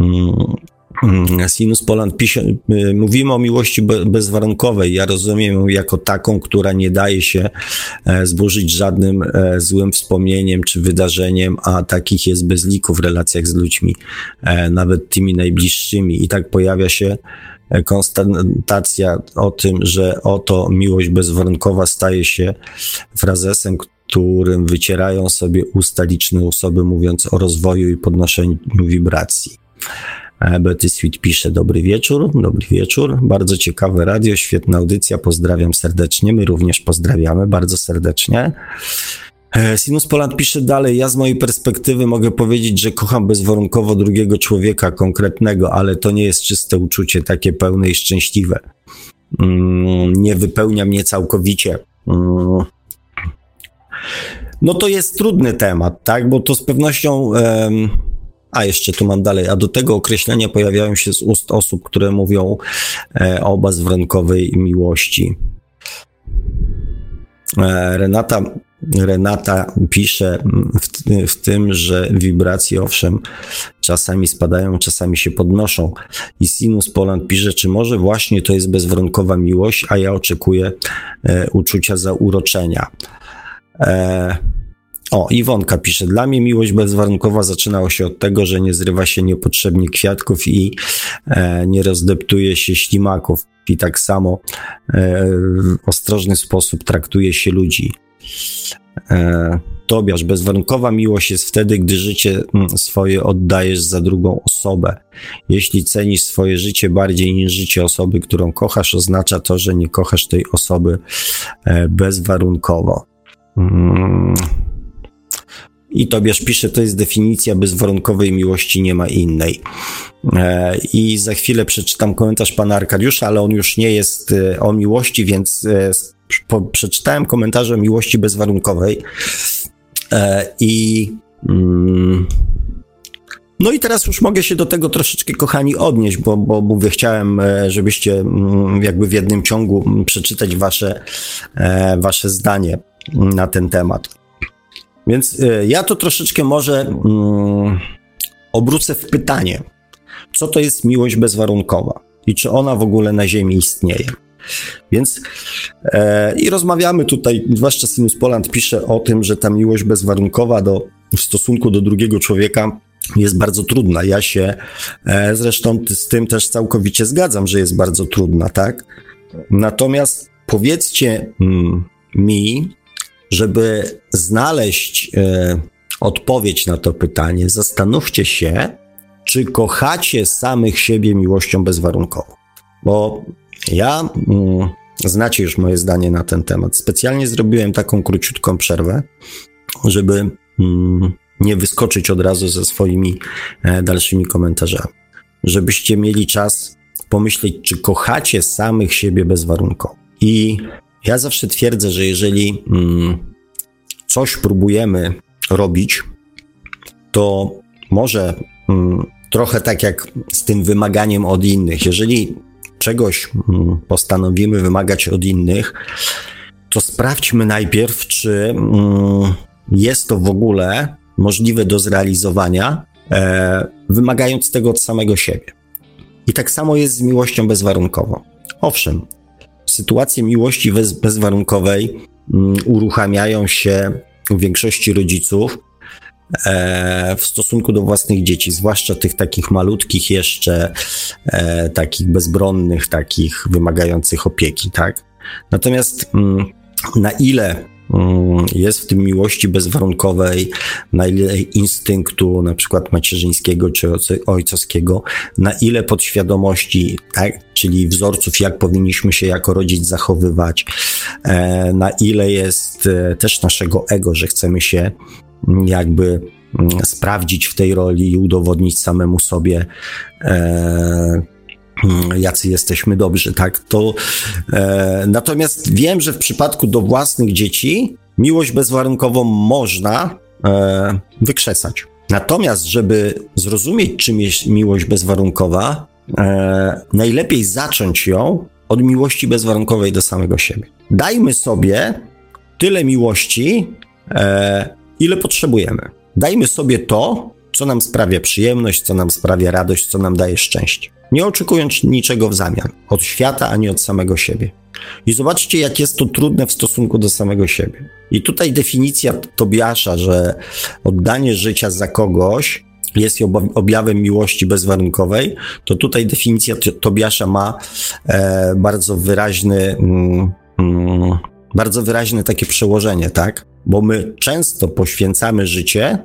Mm, Sinus Poland pisze, y, mówimy o miłości bezwarunkowej. Ja rozumiem ją jako taką, która nie daje się e, zburzyć żadnym e, złym wspomnieniem czy wydarzeniem, a takich jest bez liku w relacjach z ludźmi, e, nawet tymi najbliższymi. I tak pojawia się konstatacja o tym, że oto miłość bezwarunkowa staje się frazesem, którym wycierają sobie usta liczne osoby, mówiąc o rozwoju i podnoszeniu wibracji. E, Betty Sweet pisze, dobry wieczór, dobry wieczór, bardzo ciekawe radio, świetna audycja, pozdrawiam serdecznie, my również pozdrawiamy bardzo serdecznie. E, Sinus Poland pisze dalej, ja z mojej perspektywy mogę powiedzieć, że kocham bezwarunkowo drugiego człowieka konkretnego, ale to nie jest czyste uczucie, takie pełne i szczęśliwe. Mm, nie wypełnia mnie całkowicie. Mm. No to jest trudny temat, tak, bo to z pewnością... A jeszcze tu mam dalej, a do tego określenia pojawiają się z ust osób, które mówią e, o bezwarunkowej miłości. E, Renata, Renata pisze w, w, tym, że wibracje owszem czasami spadają, czasami się podnoszą. I Sinus Poland pisze, czy może właśnie to jest bezwarunkowa miłość, a ja oczekuję e, uczucia zauroczenia. E, o, Iwonka pisze, dla mnie miłość bezwarunkowa zaczynała się od tego, że nie zrywa się niepotrzebnie kwiatków i e, nie rozdeptuje się ślimaków. I tak samo e, w ostrożny sposób traktuje się ludzi. E, Tobiasz, bezwarunkowa miłość jest wtedy, gdy życie mm, swoje oddajesz za drugą osobę. Jeśli cenisz swoje życie bardziej niż życie osoby, którą kochasz, oznacza to, że nie kochasz tej osoby e, bezwarunkowo. Mm. I Tobiasz pisze, to jest definicja bezwarunkowej miłości, nie ma innej. E, I za chwilę przeczytam komentarz pana Arkadiusza, ale on już nie jest e, o miłości, więc e, przeczytałem komentarze o miłości bezwarunkowej. I. Mm, no i teraz już mogę się do tego troszeczkę, kochani, odnieść, bo, bo mówię, chciałem, żebyście mm, jakby w jednym ciągu mm, przeczytać wasze, wasze zdanie na ten temat. Więc y, ja to troszeczkę może mm, obrócę w pytanie, co to jest miłość bezwarunkowa i czy ona w ogóle na Ziemi istnieje. Więc e, i rozmawiamy tutaj, zwłaszcza Sinus Poland pisze o tym, że ta miłość bezwarunkowa do, w stosunku do drugiego człowieka jest bardzo trudna. Ja się e, zresztą z tym też całkowicie zgadzam, że jest bardzo trudna, tak? Natomiast powiedzcie mm, mi, żeby znaleźć e, odpowiedź na to pytanie, zastanówcie się, czy kochacie samych siebie miłością bezwarunkową. Bo ja, mm, znacie już moje zdanie na ten temat, specjalnie zrobiłem taką króciutką przerwę, żeby mm, nie wyskoczyć od razu ze swoimi e, dalszymi komentarzami. Żebyście mieli czas pomyśleć, czy kochacie samych siebie bezwarunkowo. I ja zawsze twierdzę, że jeżeli mm, coś próbujemy robić, to może mm, trochę tak jak z tym wymaganiem od innych. Jeżeli czegoś mm, postanowimy wymagać od innych, to sprawdźmy najpierw, czy mm, jest to w ogóle możliwe do zrealizowania, e, wymagając tego od samego siebie. I tak samo jest z miłością bezwarunkową. Owszem, sytuacje miłości bez, bezwarunkowej mm, uruchamiają się u większości rodziców e, w stosunku do własnych dzieci, zwłaszcza tych takich malutkich jeszcze, e, takich bezbronnych, takich wymagających opieki, tak? Natomiast mm, na ile jest w tym miłości bezwarunkowej, na ile instynktu na przykład macierzyńskiego czy ojcowskiego, na ile podświadomości, tak, czyli wzorców, jak powinniśmy się jako rodzic zachowywać, e, na ile jest e, też naszego ego, że chcemy się jakby mm, sprawdzić w tej roli i udowodnić samemu sobie, e, mm, jacy jesteśmy dobrzy, tak? To, e, natomiast wiem, że w przypadku do własnych dzieci miłość bezwarunkową można e, wykrzesać. Natomiast, żeby zrozumieć, czym jest miłość bezwarunkowa, e, najlepiej zacząć ją od miłości bezwarunkowej do samego siebie. Dajmy sobie tyle miłości, e, ile potrzebujemy. Dajmy sobie to, co nam sprawia przyjemność, co nam sprawia radość, co nam daje szczęście. Nie oczekując niczego w zamian od świata ani od samego siebie. I zobaczcie, jak jest to trudne w stosunku do samego siebie. I tutaj definicja Tobiasza, że oddanie życia za kogoś jest objawem miłości bezwarunkowej, to tutaj definicja Tobiasza ma e, bardzo wyraźny, mm, mm, bardzo wyraźne takie przełożenie, tak? Bo my często poświęcamy życie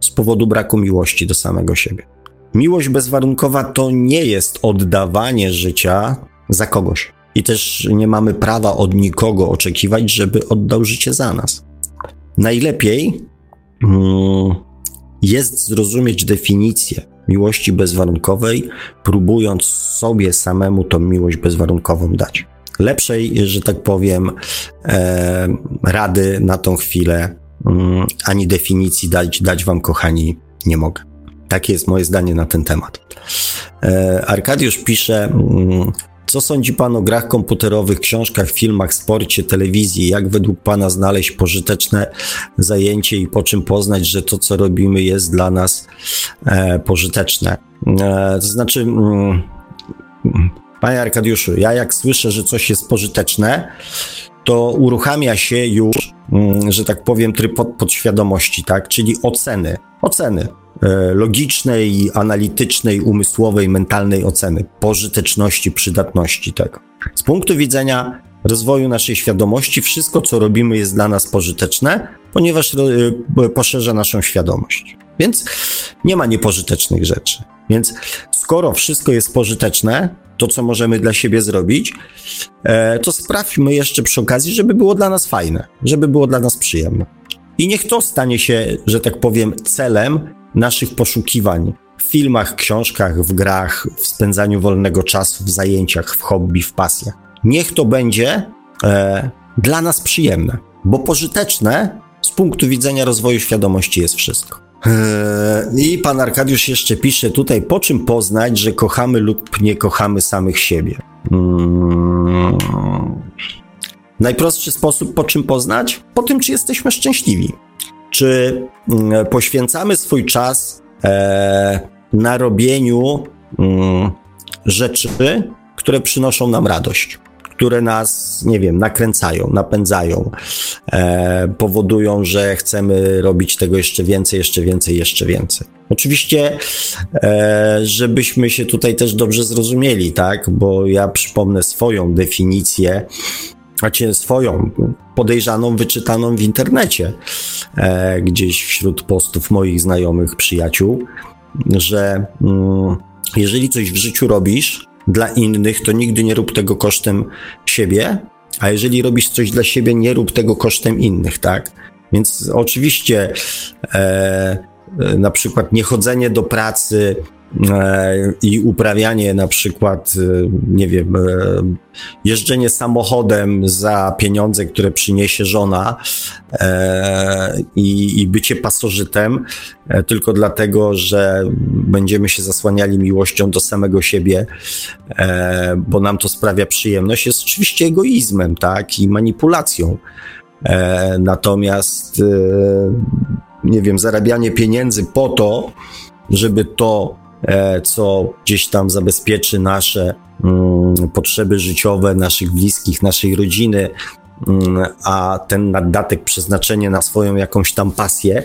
z powodu braku miłości do samego siebie. Miłość bezwarunkowa to nie jest oddawanie życia za kogoś. I też nie mamy prawa od nikogo oczekiwać, żeby oddał życie za nas. Najlepiej mm, jest zrozumieć definicję miłości bezwarunkowej, próbując sobie samemu tą miłość bezwarunkową dać lepszej, że tak powiem, e, rady na tą chwilę, mm, ani definicji dać, dać wam, kochani, nie mogę. Takie jest moje zdanie na ten temat. E, Arkadiusz pisze, mm, co sądzi Pan o grach komputerowych, książkach, filmach, sporcie, telewizji? Jak według Pana znaleźć pożyteczne zajęcie i po czym poznać, że to, co robimy, jest dla nas e, pożyteczne? E, to znaczy, mm, Panie Arkadiuszu, ja jak słyszę, że coś jest pożyteczne, to uruchamia się już, mm, że tak powiem, tryb podświadomości, tak? Czyli oceny. Oceny logicznej, analitycznej, umysłowej, mentalnej oceny pożyteczności, przydatności tego. Z punktu widzenia rozwoju naszej świadomości, wszystko, co robimy, jest dla nas pożyteczne, ponieważ e, poszerza naszą świadomość. Więc nie ma niepożytecznych rzeczy. Więc skoro wszystko jest pożyteczne, to co możemy dla siebie zrobić, e, to sprawdźmy jeszcze przy okazji, żeby było dla nas fajne, żeby było dla nas przyjemne. I niech to stanie się, że tak powiem, celem naszych poszukiwań w filmach, książkach, w grach, w spędzaniu wolnego czasu, w zajęciach, w hobby, w pasjach. Niech to będzie e, dla nas przyjemne, bo pożyteczne z punktu widzenia rozwoju świadomości jest wszystko. Eee, I pan Arkadiusz jeszcze pisze tutaj, po czym poznać, że kochamy lub nie kochamy samych siebie. Hmm. Najprostszy sposób, po czym poznać? Po tym, czy jesteśmy szczęśliwi. Czy mm, poświęcamy swój czas e, na robieniu mm, rzeczy, które przynoszą nam radość które nas, nie wiem, nakręcają, napędzają, e, powodują, że chcemy robić tego jeszcze więcej, jeszcze więcej, jeszcze więcej. Oczywiście, e, żebyśmy się tutaj też dobrze zrozumieli, tak, bo ja przypomnę swoją definicję, znaczy swoją, podejrzaną, wyczytaną w internecie, e, gdzieś wśród postów moich znajomych, przyjaciół, że mm, jeżeli coś w życiu robisz, dla innych, to nigdy nie rób tego kosztem siebie, a jeżeli robisz coś dla siebie, nie rób tego kosztem innych, tak? Więc oczywiście e, e na przykład niechodzenie do pracy i uprawianie na przykład, e, nie wiem, e, jeżdżenie samochodem za pieniądze, które przyniesie żona i, i bycie pasożytem tylko dlatego, że będziemy się zasłaniali miłością do samego siebie, bo nam to sprawia przyjemność, jest oczywiście egoizmem, tak, i manipulacją. Natomiast, nie wiem, zarabianie pieniędzy po to, żeby to E, co gdzieś tam zabezpieczy nasze mm, potrzeby życiowe, naszych bliskich, naszej rodziny, mm, a ten naddatek przeznaczenie na swoją jakąś tam pasję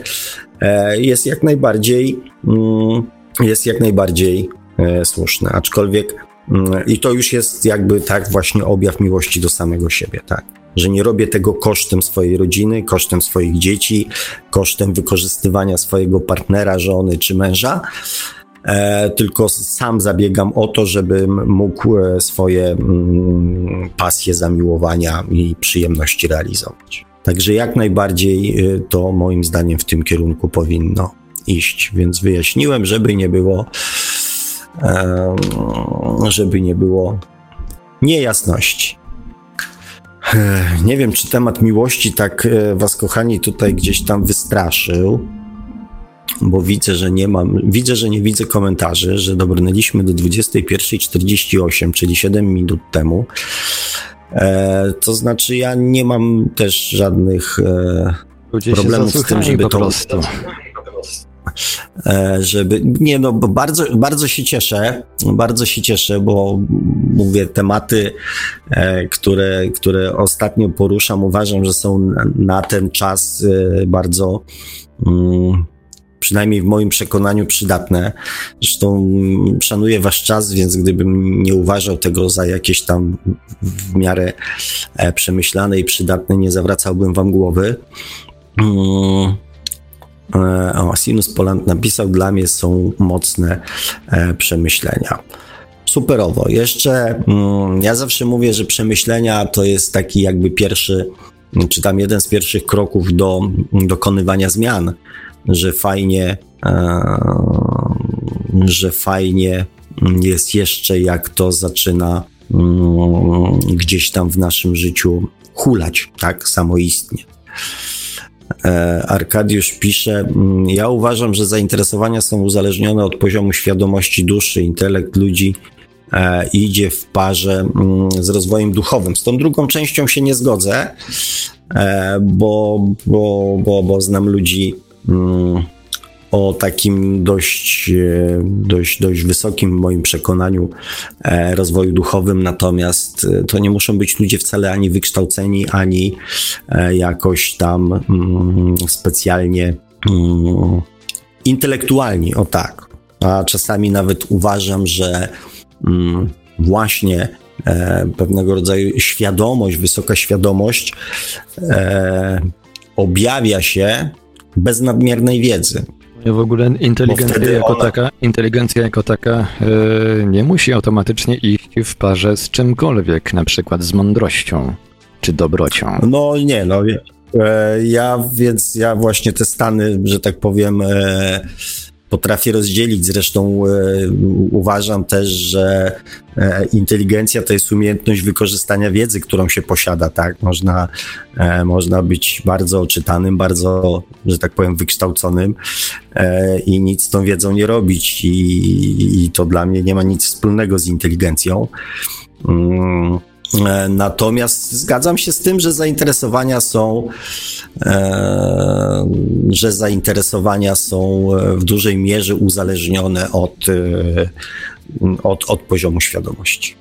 e, jest jak najbardziej mm, jest jak najbardziej e, słuszne, aczkolwiek i to już jest jakby tak właśnie objaw miłości do samego siebie, tak. że nie robię tego kosztem swojej rodziny, kosztem swoich dzieci, kosztem wykorzystywania swojego partnera, żony czy męża, e, tylko sam zabiegam o to, żebym mógł e, swoje mm, pasje, zamiłowania i przyjemności realizować. Także jak najbardziej e, to moim zdaniem w tym kierunku powinno iść, więc wyjaśniłem, żeby nie było, żeby nie było niejasności. Nie wiem, czy temat miłości tak e, was, kochani, tutaj gdzieś tam wystraszył, bo widzę, że nie mam, widzę, że nie widzę komentarzy, że dobrnęliśmy do 21.48, czyli 7 minut temu. E, to znaczy, ja nie mam też żadnych e, problemów z tym, żeby to. Prostu. E, żeby, nie no, bo bardzo, bardzo się cieszę, bardzo się cieszę, bo mówię, tematy, e, które, które ostatnio poruszam, uważam, że są na ten czas e, bardzo mm, przynajmniej w moim przekonaniu przydatne. Zresztą szanuję wasz czas, więc gdybym nie uważał tego za jakieś tam w miarę przemyślane i przydatne, nie zawracałbym wam głowy. Mm. E, o, Sinus Poland napisał, dla mnie są mocne e, przemyślenia. Superowo. Jeszcze mm, ja zawsze mówię, że przemyślenia to jest taki jakby pierwszy, czy tam jeden z pierwszych kroków do dokonywania zmian, że fajnie, e, że fajnie jest jeszcze jak to zaczyna mm, gdzieś tam w naszym życiu hulać, tak, samoistnie. E, Arkadiusz pisze: mm, Ja uważam, że zainteresowania są uzależnione od poziomu świadomości duszy. Intelekt ludzi e, idzie w parze mm, z rozwojem duchowym. Z tą drugą częścią się nie zgodzę, bo, bo, bo, bo znam ludzi. O takim dość, e, dość, dość wysokim w moim przekonaniu e, rozwoju duchowym, natomiast e, to nie muszą być ludzie wcale ani wykształceni, ani jakoś tam mm, specjalnie mm, intelektualni, o tak. A czasami nawet uważam, że mm, właśnie pewnego rodzaju świadomość, wysoka świadomość objawia się bez nadmiernej wiedzy. W ogóle inteligencja jako ona... taka, inteligencja jako taka yy, nie musi automatycznie iść w parze z czymkolwiek, na przykład z mądrością czy dobrocią. No nie, no e, ja więc ja właśnie te stany, że tak powiem, e, potrafię rozdzielić. Zresztą e, uważam też, że e, inteligencja to jest umiejętność wykorzystania wiedzy, którą się posiada, tak? Można, e, można być bardzo oczytanym, bardzo, że tak powiem, wykształconym i nic z tą wiedzą nie robić. I, i to dla mnie nie ma nic wspólnego z inteligencją. Mm. E, natomiast zgadzam się z tym, że zainteresowania są, e, że zainteresowania są w dużej mierze uzależnione od, e, od, od poziomu świadomości.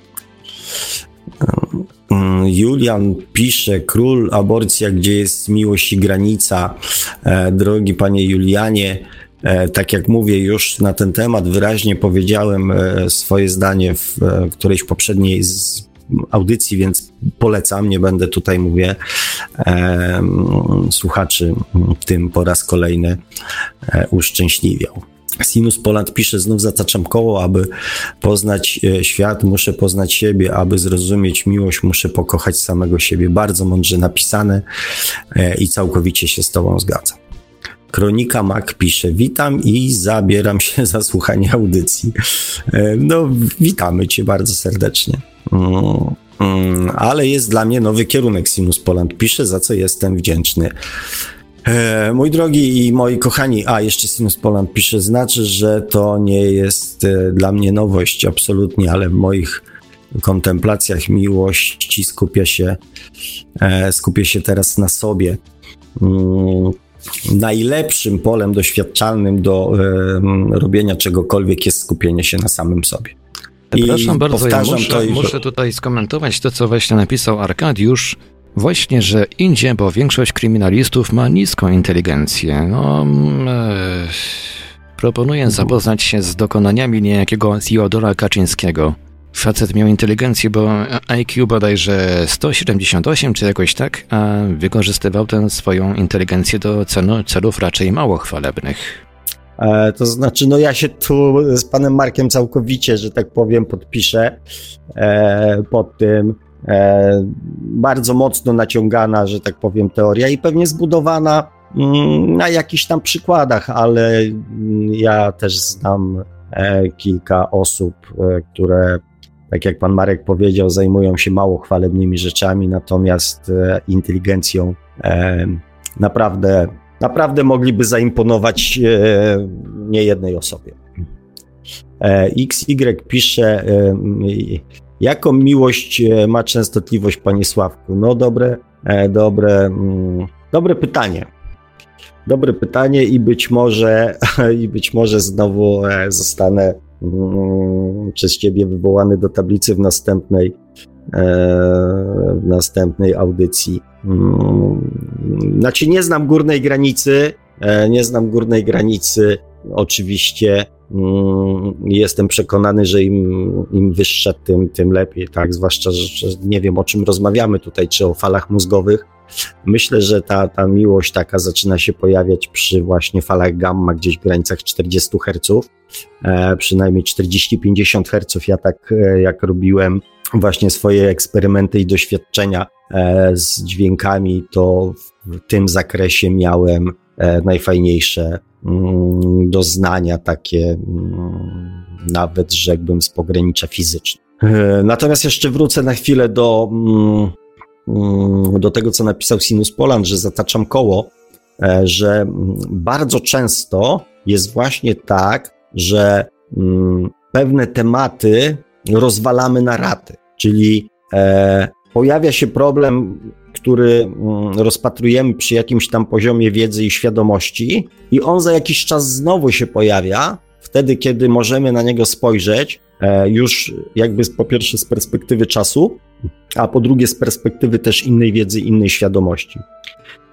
Julian pisze, król aborcja, gdzie jest miłość i granica. Drogi panie Julianie, tak jak mówię, już na ten temat wyraźnie powiedziałem swoje zdanie w którejś poprzedniej audycji, więc polecam, nie będę tutaj, mówię, e, słuchaczy tym po raz kolejny e, uszczęśliwiał. Sinus Poland pisze, znów zataczam koło, aby poznać e, świat, muszę poznać siebie, aby zrozumieć miłość, muszę pokochać samego siebie. Bardzo mądrze napisane e, i całkowicie się z Tobą zgadzam. Kronika Mac pisze, witam i zabieram się za słuchanie audycji. E, no, witamy Cię bardzo serdecznie. Mm, mm, ale jest dla mnie nowy kierunek Sinus Poland pisze, za co jestem wdzięczny. E, mój drogi i moi kochani, a jeszcze Sinus Poland pisze, znaczy, że to nie jest e, dla mnie nowość, absolutnie, ale w moich kontemplacjach miłości skupia się, e, skupia się teraz na sobie. Mm, najlepszym polem doświadczalnym do robienia czegokolwiek jest skupienie się na samym sobie. Przepraszam bardzo, ja muszę, to muszę tutaj skomentować to, co właśnie napisał Arkadiusz. Właśnie, że idzie, bo większość kryminalistów ma niską inteligencję. No, mm, e, proponuję zapoznać się z dokonaniami niejakiego Theodora Kaczyńskiego. Facet miał inteligencję, bo IQ bodajże 178 czy jakoś tak, a wykorzystywał tę swoją inteligencję do celów raczej mało chwalebnych. E, to znaczy, no ja się tu z panem Markiem całkowicie, że tak powiem, podpiszę e, pod tym. E, bardzo mocno naciągana, że tak powiem, teoria i pewnie zbudowana mm, na jakichś tam przykładach, ale mm, ja też znam kilka osób, które tak jak pan Marek powiedział, zajmują się mało chwalebnymi rzeczami, natomiast inteligencją naprawdę, naprawdę mogliby zaimponować e, niejednej osobie. XY pisze, jaką miłość ma częstotliwość, panie Sławku? No dobre, dobre, dobre pytanie. Dobre pytanie i być może, i być może znowu zostanę przez ciebie wywołany do tablicy w następnej, e, w następnej audycji. Mm, znaczy, nie znam górnej granicy, e, nie znam górnej granicy. Oczywiście mm, jestem przekonany, że im, im tym, tym lepiej, tak? Zwłaszcza, że nie wiem o czym rozmawiamy tutaj, czy o falach mózgowych. Myślę, że ta, ta miłość taka zaczyna się pojawiać przy właśnie falach gamma, gdzieś w granicach 40 Hz e, przynajmniej 40-50 Hz. Ja tak e, jak robiłem właśnie swoje eksperymenty i doświadczenia e, z dźwiękami, to w tym zakresie miałem e, najfajniejsze mm, doznania, takie mm, nawet rzekłbym z pogranicza fizycznego. E, natomiast jeszcze wrócę na chwilę do, mm, do tego, co napisał Sinus Poland, że zataczam koło, e, że bardzo często jest właśnie tak, że mm, pewne tematy rozwalamy na raty, czyli e, pojawia się problem, który mm, rozpatrujemy przy jakimś tam poziomie wiedzy i świadomości, i on za jakiś czas znowu się pojawia, wtedy, kiedy możemy na niego spojrzeć, e, już jakby po pierwsze z perspektywy czasu, a po drugie z perspektywy też innej wiedzy, innej świadomości.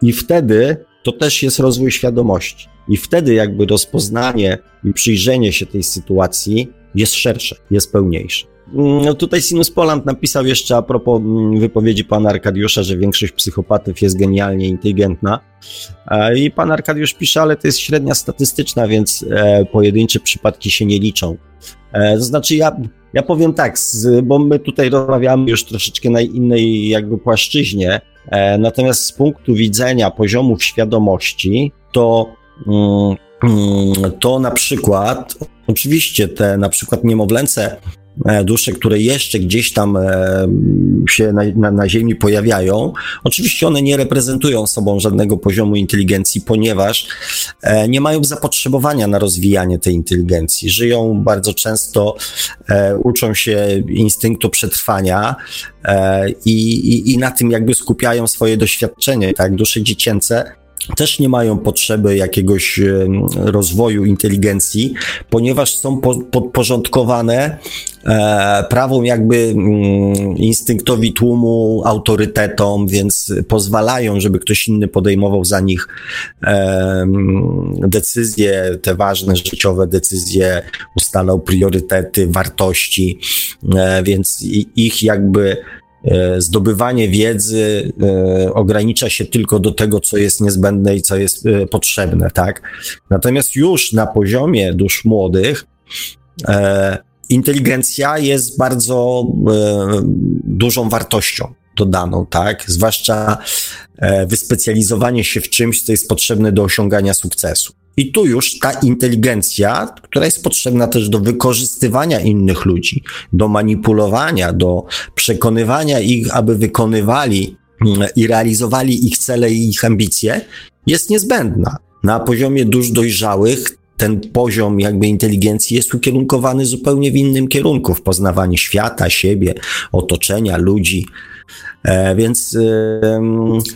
I wtedy to też jest rozwój świadomości. I wtedy jakby rozpoznanie i przyjrzenie się tej sytuacji jest szersze, jest pełniejsze. No tutaj Sinus Poland napisał jeszcze a propos mm, wypowiedzi pana Arkadiusza, że większość psychopatów jest genialnie inteligentna. I pan Arkadiusz pisze, ale to jest średnia statystyczna, więc e, pojedyncze przypadki się nie liczą. E, to znaczy, ja, ja powiem tak, bo my tutaj rozmawiamy już troszeczkę na innej jakby płaszczyźnie, e, natomiast z punktu widzenia poziomów świadomości, to mm, to na przykład, oczywiście te na przykład niemowlęce dusze, które jeszcze gdzieś tam e, się na, na, na, Ziemi pojawiają. Oczywiście one nie reprezentują sobą żadnego poziomu inteligencji, ponieważ e, nie mają zapotrzebowania na rozwijanie tej inteligencji. Żyją bardzo często, uczą się instynktu przetrwania i, i, i na tym jakby skupiają swoje doświadczenie. Tak, dusze dziecięce też nie mają potrzeby jakiegoś rozwoju inteligencji, ponieważ są podporządkowane e, prawom jakby mm, instynktowi tłumu, autorytetom, więc pozwalają, żeby ktoś inny podejmował za nich decyzje, te ważne życiowe decyzje, ustalał priorytety, wartości, e, więc ich jakby zdobywanie wiedzy e, ogranicza się tylko do tego, co jest niezbędne i co jest e, potrzebne, tak? Natomiast już na poziomie dusz młodych inteligencja jest bardzo dużą wartością dodaną, tak? Zwłaszcza wyspecjalizowanie się w czymś, co jest potrzebne do osiągania sukcesu. I tu już ta inteligencja, która jest potrzebna też do wykorzystywania innych ludzi, do manipulowania, do przekonywania ich, aby wykonywali mm, i realizowali ich cele i ich ambicje, jest niezbędna. Na poziomie dusz dojrzałych ten poziom jakby inteligencji jest ukierunkowany zupełnie w innym kierunku, w poznawanie świata, siebie, otoczenia, ludzi. E, więc,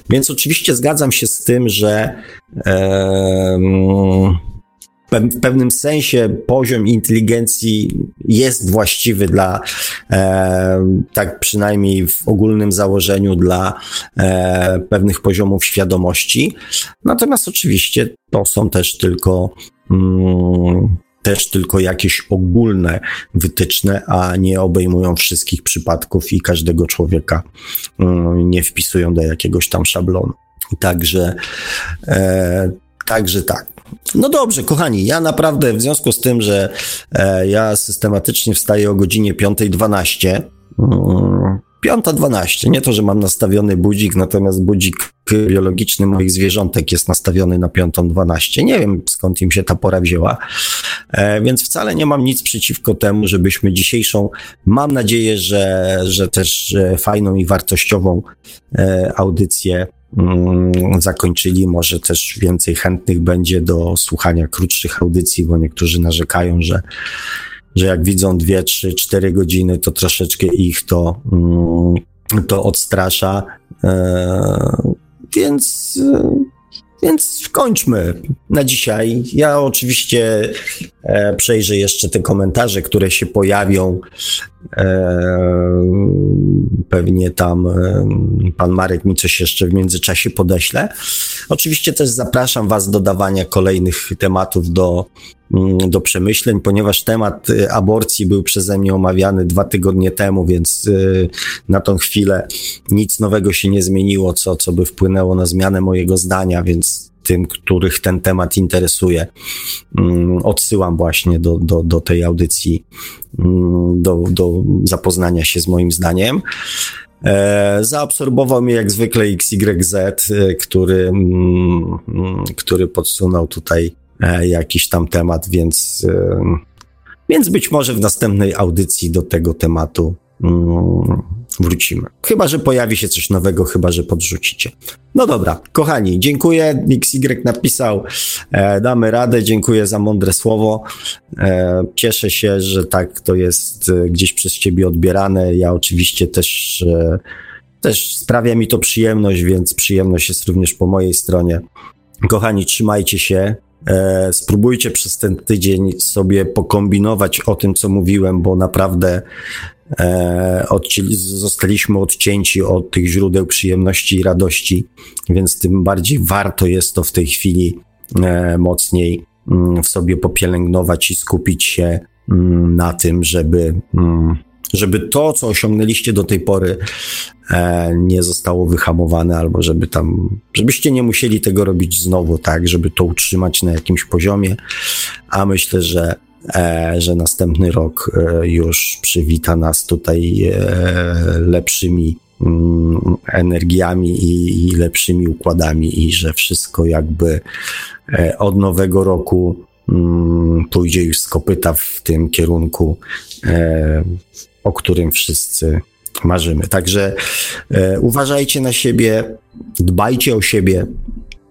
więc oczywiście zgadzam się z tym, że w pewnym sensie poziom inteligencji jest właściwy dla, tak przynajmniej w ogólnym założeniu, dla e, pewnych poziomów świadomości. Natomiast oczywiście to są też tylko też tylko jakieś ogólne wytyczne, a nie obejmują wszystkich przypadków i każdego człowieka mm, nie wpisują do jakiegoś tam szablonu. Także, e, także tak. No dobrze, kochani, ja naprawdę w związku z tym, że e, ja systematycznie wstaję o godzinie 5.12, 5.12. Nie to, że mam nastawiony budzik, natomiast budzik biologiczny moich zwierzątek jest nastawiony na 5.12. Nie wiem skąd im się ta pora wzięła, e, więc wcale nie mam nic przeciwko temu, żebyśmy dzisiejszą, mam nadzieję, że, że też fajną i wartościową e, audycję mm, zakończyli. Może też więcej chętnych będzie do słuchania krótszych audycji, bo niektórzy narzekają, że że jak widzą dwie, trzy, cztery godziny, to troszeczkę ich to, mm, to odstrasza. E, więc, więc kończmy na dzisiaj. Ja oczywiście e, przejrzę jeszcze te komentarze, które się pojawią. E, pewnie tam pan Marek mi coś jeszcze w międzyczasie podeśle. Oczywiście też zapraszam Was do dawania kolejnych tematów do do przemyśleń, ponieważ temat y, aborcji był przeze mnie omawiany dwa tygodnie temu, więc y, na tą chwilę nic nowego się nie zmieniło, co, co by wpłynęło na zmianę mojego zdania, więc tym, których ten temat interesuje, mm, odsyłam właśnie do, do, do tej audycji, mm, do, do zapoznania się z moim zdaniem. E, zaabsorbował mnie jak zwykle XYZ, y, który, który podsunął tutaj jakiś tam temat, więc, e, więc być może w następnej audycji do tego tematu mm, wrócimy. Chyba, że pojawi się coś nowego, chyba, że podrzucicie. No dobra, kochani, dziękuję. XY napisał, e, damy radę, dziękuję za mądre słowo. E, cieszę się, że tak to jest e, gdzieś przez ciebie odbierane. Ja oczywiście też, e, też sprawia mi to przyjemność, więc przyjemność jest również po mojej stronie. Kochani, trzymajcie się. E, spróbujcie przez ten tydzień sobie pokombinować o tym, co mówiłem, bo naprawdę e, zostaliśmy odcięci od tych źródeł przyjemności i radości, więc tym bardziej warto jest to w tej chwili e, mocniej mm, w sobie popielęgnować i skupić się mm, na tym, żeby, mm, żeby to, co osiągnęliście do tej pory, E, nie zostało wyhamowane, albo żeby tam, żebyście nie musieli tego robić znowu, tak, żeby to utrzymać na jakimś poziomie, a myślę, że e, że następny rok e, już przywita nas tutaj lepszymi mm, energiami i, lepszymi układami i że wszystko jakby od nowego roku mm, pójdzie już z kopyta w tym kierunku, o którym wszyscy marzymy. Także e, uważajcie na siebie, dbajcie o siebie.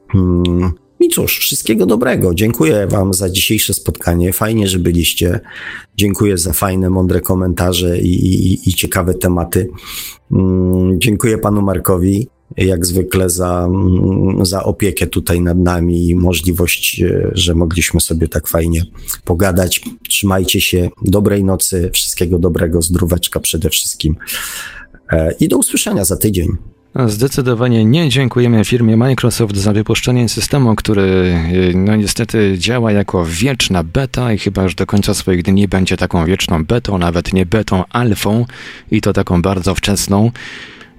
Hmm. I cóż, wszystkiego dobrego. Dziękuję Wam za dzisiejsze spotkanie. Fajnie, że byliście. Dziękuję za fajne, mądre komentarze i, i, i ciekawe tematy. Hmm. Dziękuję Panu Markowi jak zwykle za, mm, za opiekę tutaj nad nami i możliwość, e, że mogliśmy sobie tak fajnie pogadać. Trzymajcie się, dobrej nocy, wszystkiego dobrego, zdróweczka przede wszystkim e, i do usłyszenia za tydzień. Zdecydowanie nie dziękujemy firmie Microsoft za wypuszczenie systemu, który e, no niestety działa jako wieczna beta i chyba już do końca swoich dni będzie taką wieczną betą, nawet nie betą, alfą i to taką bardzo wczesną.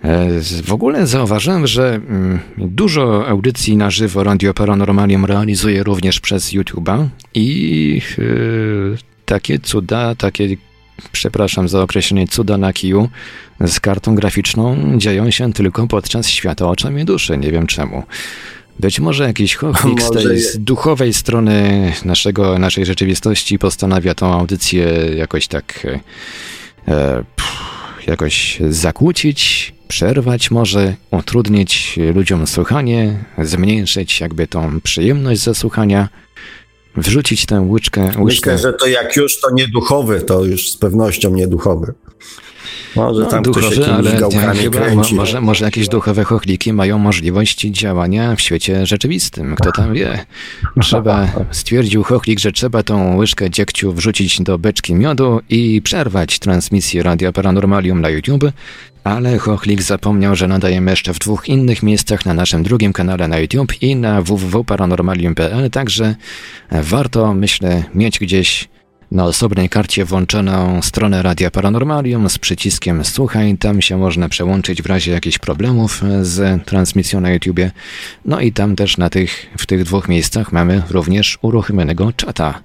E, w ogóle zauważyłem, że mm, dużo audycji na żywo Radio Paranormalium realizuje również przez YouTube'a i e, takie cuda, takie, przepraszam za określenie, cuda na kiju z kartą graficzną dzieją się tylko podczas świata oczami duszy. Nie wiem czemu. Być może jakiś chowik z tej z duchowej strony naszego, naszej rzeczywistości postanawia tą audycję jakoś tak e, pff, jakoś zakłócić, przerwać może, utrudnić ludziom słuchanie, zmniejszyć jakby tą przyjemność ze słuchania, wrzucić tę łyczkę, łyczkę. Myślę, że to jak już to nieduchowy, to już z pewnością nieduchowy. Może No, tam duchowy, ktoś ale gałkami chyba może, może jakieś duchowe chochliki mają możliwość działania w świecie rzeczywistym. Kto tam wie? Trzeba, stwierdził chochlik, że trzeba tą łyżkę dziegciu wrzucić do beczki miodu i przerwać transmisję Radia Paranormalium na YouTube, ale chochlik zapomniał, że nadajemy jeszcze w dwóch innych miejscach na naszym drugim kanale na YouTube i na www.paranormalium.pl, także warto, myślę, mieć gdzieś na osobnej karcie włączoną stronę Radia Paranormalium z przyciskiem Słuchaj. Tam się można przełączyć w razie jakichś problemów z transmisją na YouTubie. No i tam też na tych, w tych dwóch miejscach mamy również uruchomionego czata.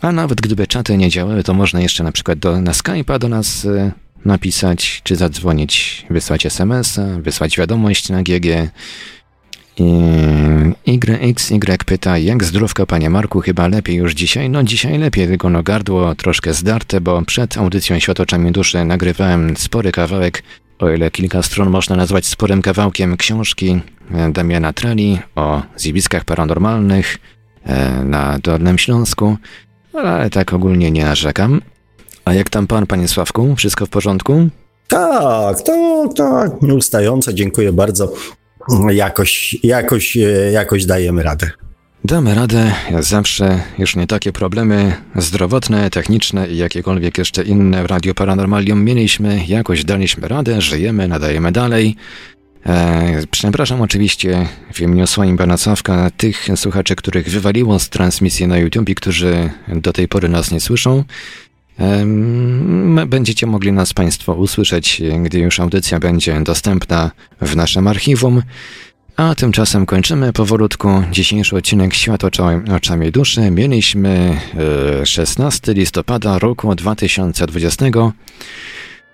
A nawet gdyby czaty nie działały, to można jeszcze na przykład do, na Skype'a do nas y, napisać, czy zadzwonić, wysłać SMS-a, wysłać wiadomość na GG. YXY pyta, jak zdrówka panie Marku, chyba lepiej już dzisiaj? No dzisiaj lepiej, tylko no gardło troszkę zdarte, bo przed audycją Świat oczami duszy nagrywałem spory kawałek, o ile kilka stron można nazwać sporym kawałkiem książki e, Damiana Treli o zjawiskach paranormalnych e, na Dolnym Śląsku, ale tak ogólnie nie narzekam. A jak tam pan, panie Sławku? Wszystko w porządku? Tak, tak, tak. Nieustająco, dziękuję bardzo. Jakoś, jakoś, e, jakoś dajemy radę. Damy radę, jak zawsze, już nie takie problemy zdrowotne, techniczne i jakiekolwiek jeszcze inne w Radio Paranormalium mieliśmy, jakoś daliśmy radę, żyjemy, nadajemy dalej. E, przepraszam oczywiście w imieniu swoim pana Sławka tych słuchaczy, których wywaliło z transmisji na YouTube i którzy do tej pory nas nie słyszą. Będziecie mogli nas Państwo usłyszeć, gdy już audycja będzie dostępna w naszym archiwum. A tymczasem kończymy powolutku dzisiejszy odcinek Świat oczami, duszy. Mieliśmy e, 16 listopada roku 2020.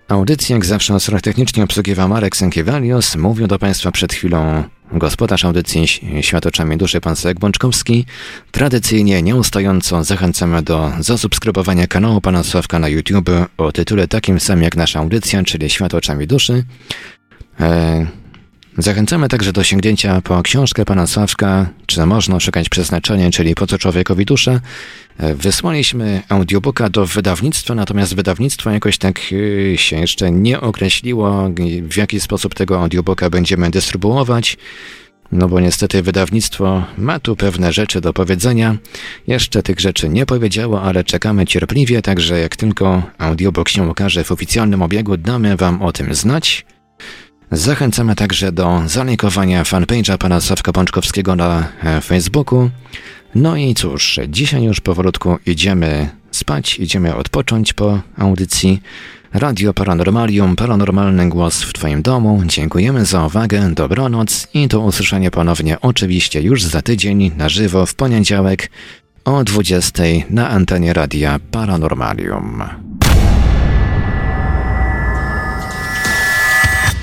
Audycję jak zawsze technicznie obsługiwał Marek Sękiewalios. Mówił do Państwa przed chwilą gospodarz audycji Świat oczami duszy, pan Sławek Bączkowski. Tradycyjnie, nieustająco zachęcamy do zasubskrybowania kanału pana Sławka na YouTube o tytule takim samym jak nasza audycja, czyli Świat oczami duszy. E, Zachęcamy także do sięgnięcia po książkę pana Sławka, czy można szukać przeznaczenia, czyli po co człowiekowi dusza. E, Wysłaliśmy audiobooka do wydawnictwa, natomiast wydawnictwo jakoś tak y, się jeszcze nie określiło, w jaki sposób tego audiobooka będziemy dystrybuować. No bo niestety wydawnictwo ma tu pewne rzeczy do powiedzenia. Jeszcze tych rzeczy nie powiedziało, ale czekamy cierpliwie, także jak tylko audiobook się ukaże w oficjalnym obiegu, damy wam o tym znać. Zachęcamy także do zalajkowania fanpage'a pana Sławka Pączkowskiego na e, Facebooku. No i cóż, dzisiaj już powolutku idziemy spać, idziemy odpocząć po audycji. Radio Paranormalium, paranormalny głos w Twoim domu. Dziękujemy za uwagę, dobranoc i do usłyszenia ponownie oczywiście już za tydzień na żywo w poniedziałek o 20 na antenie Radia Paranormalium.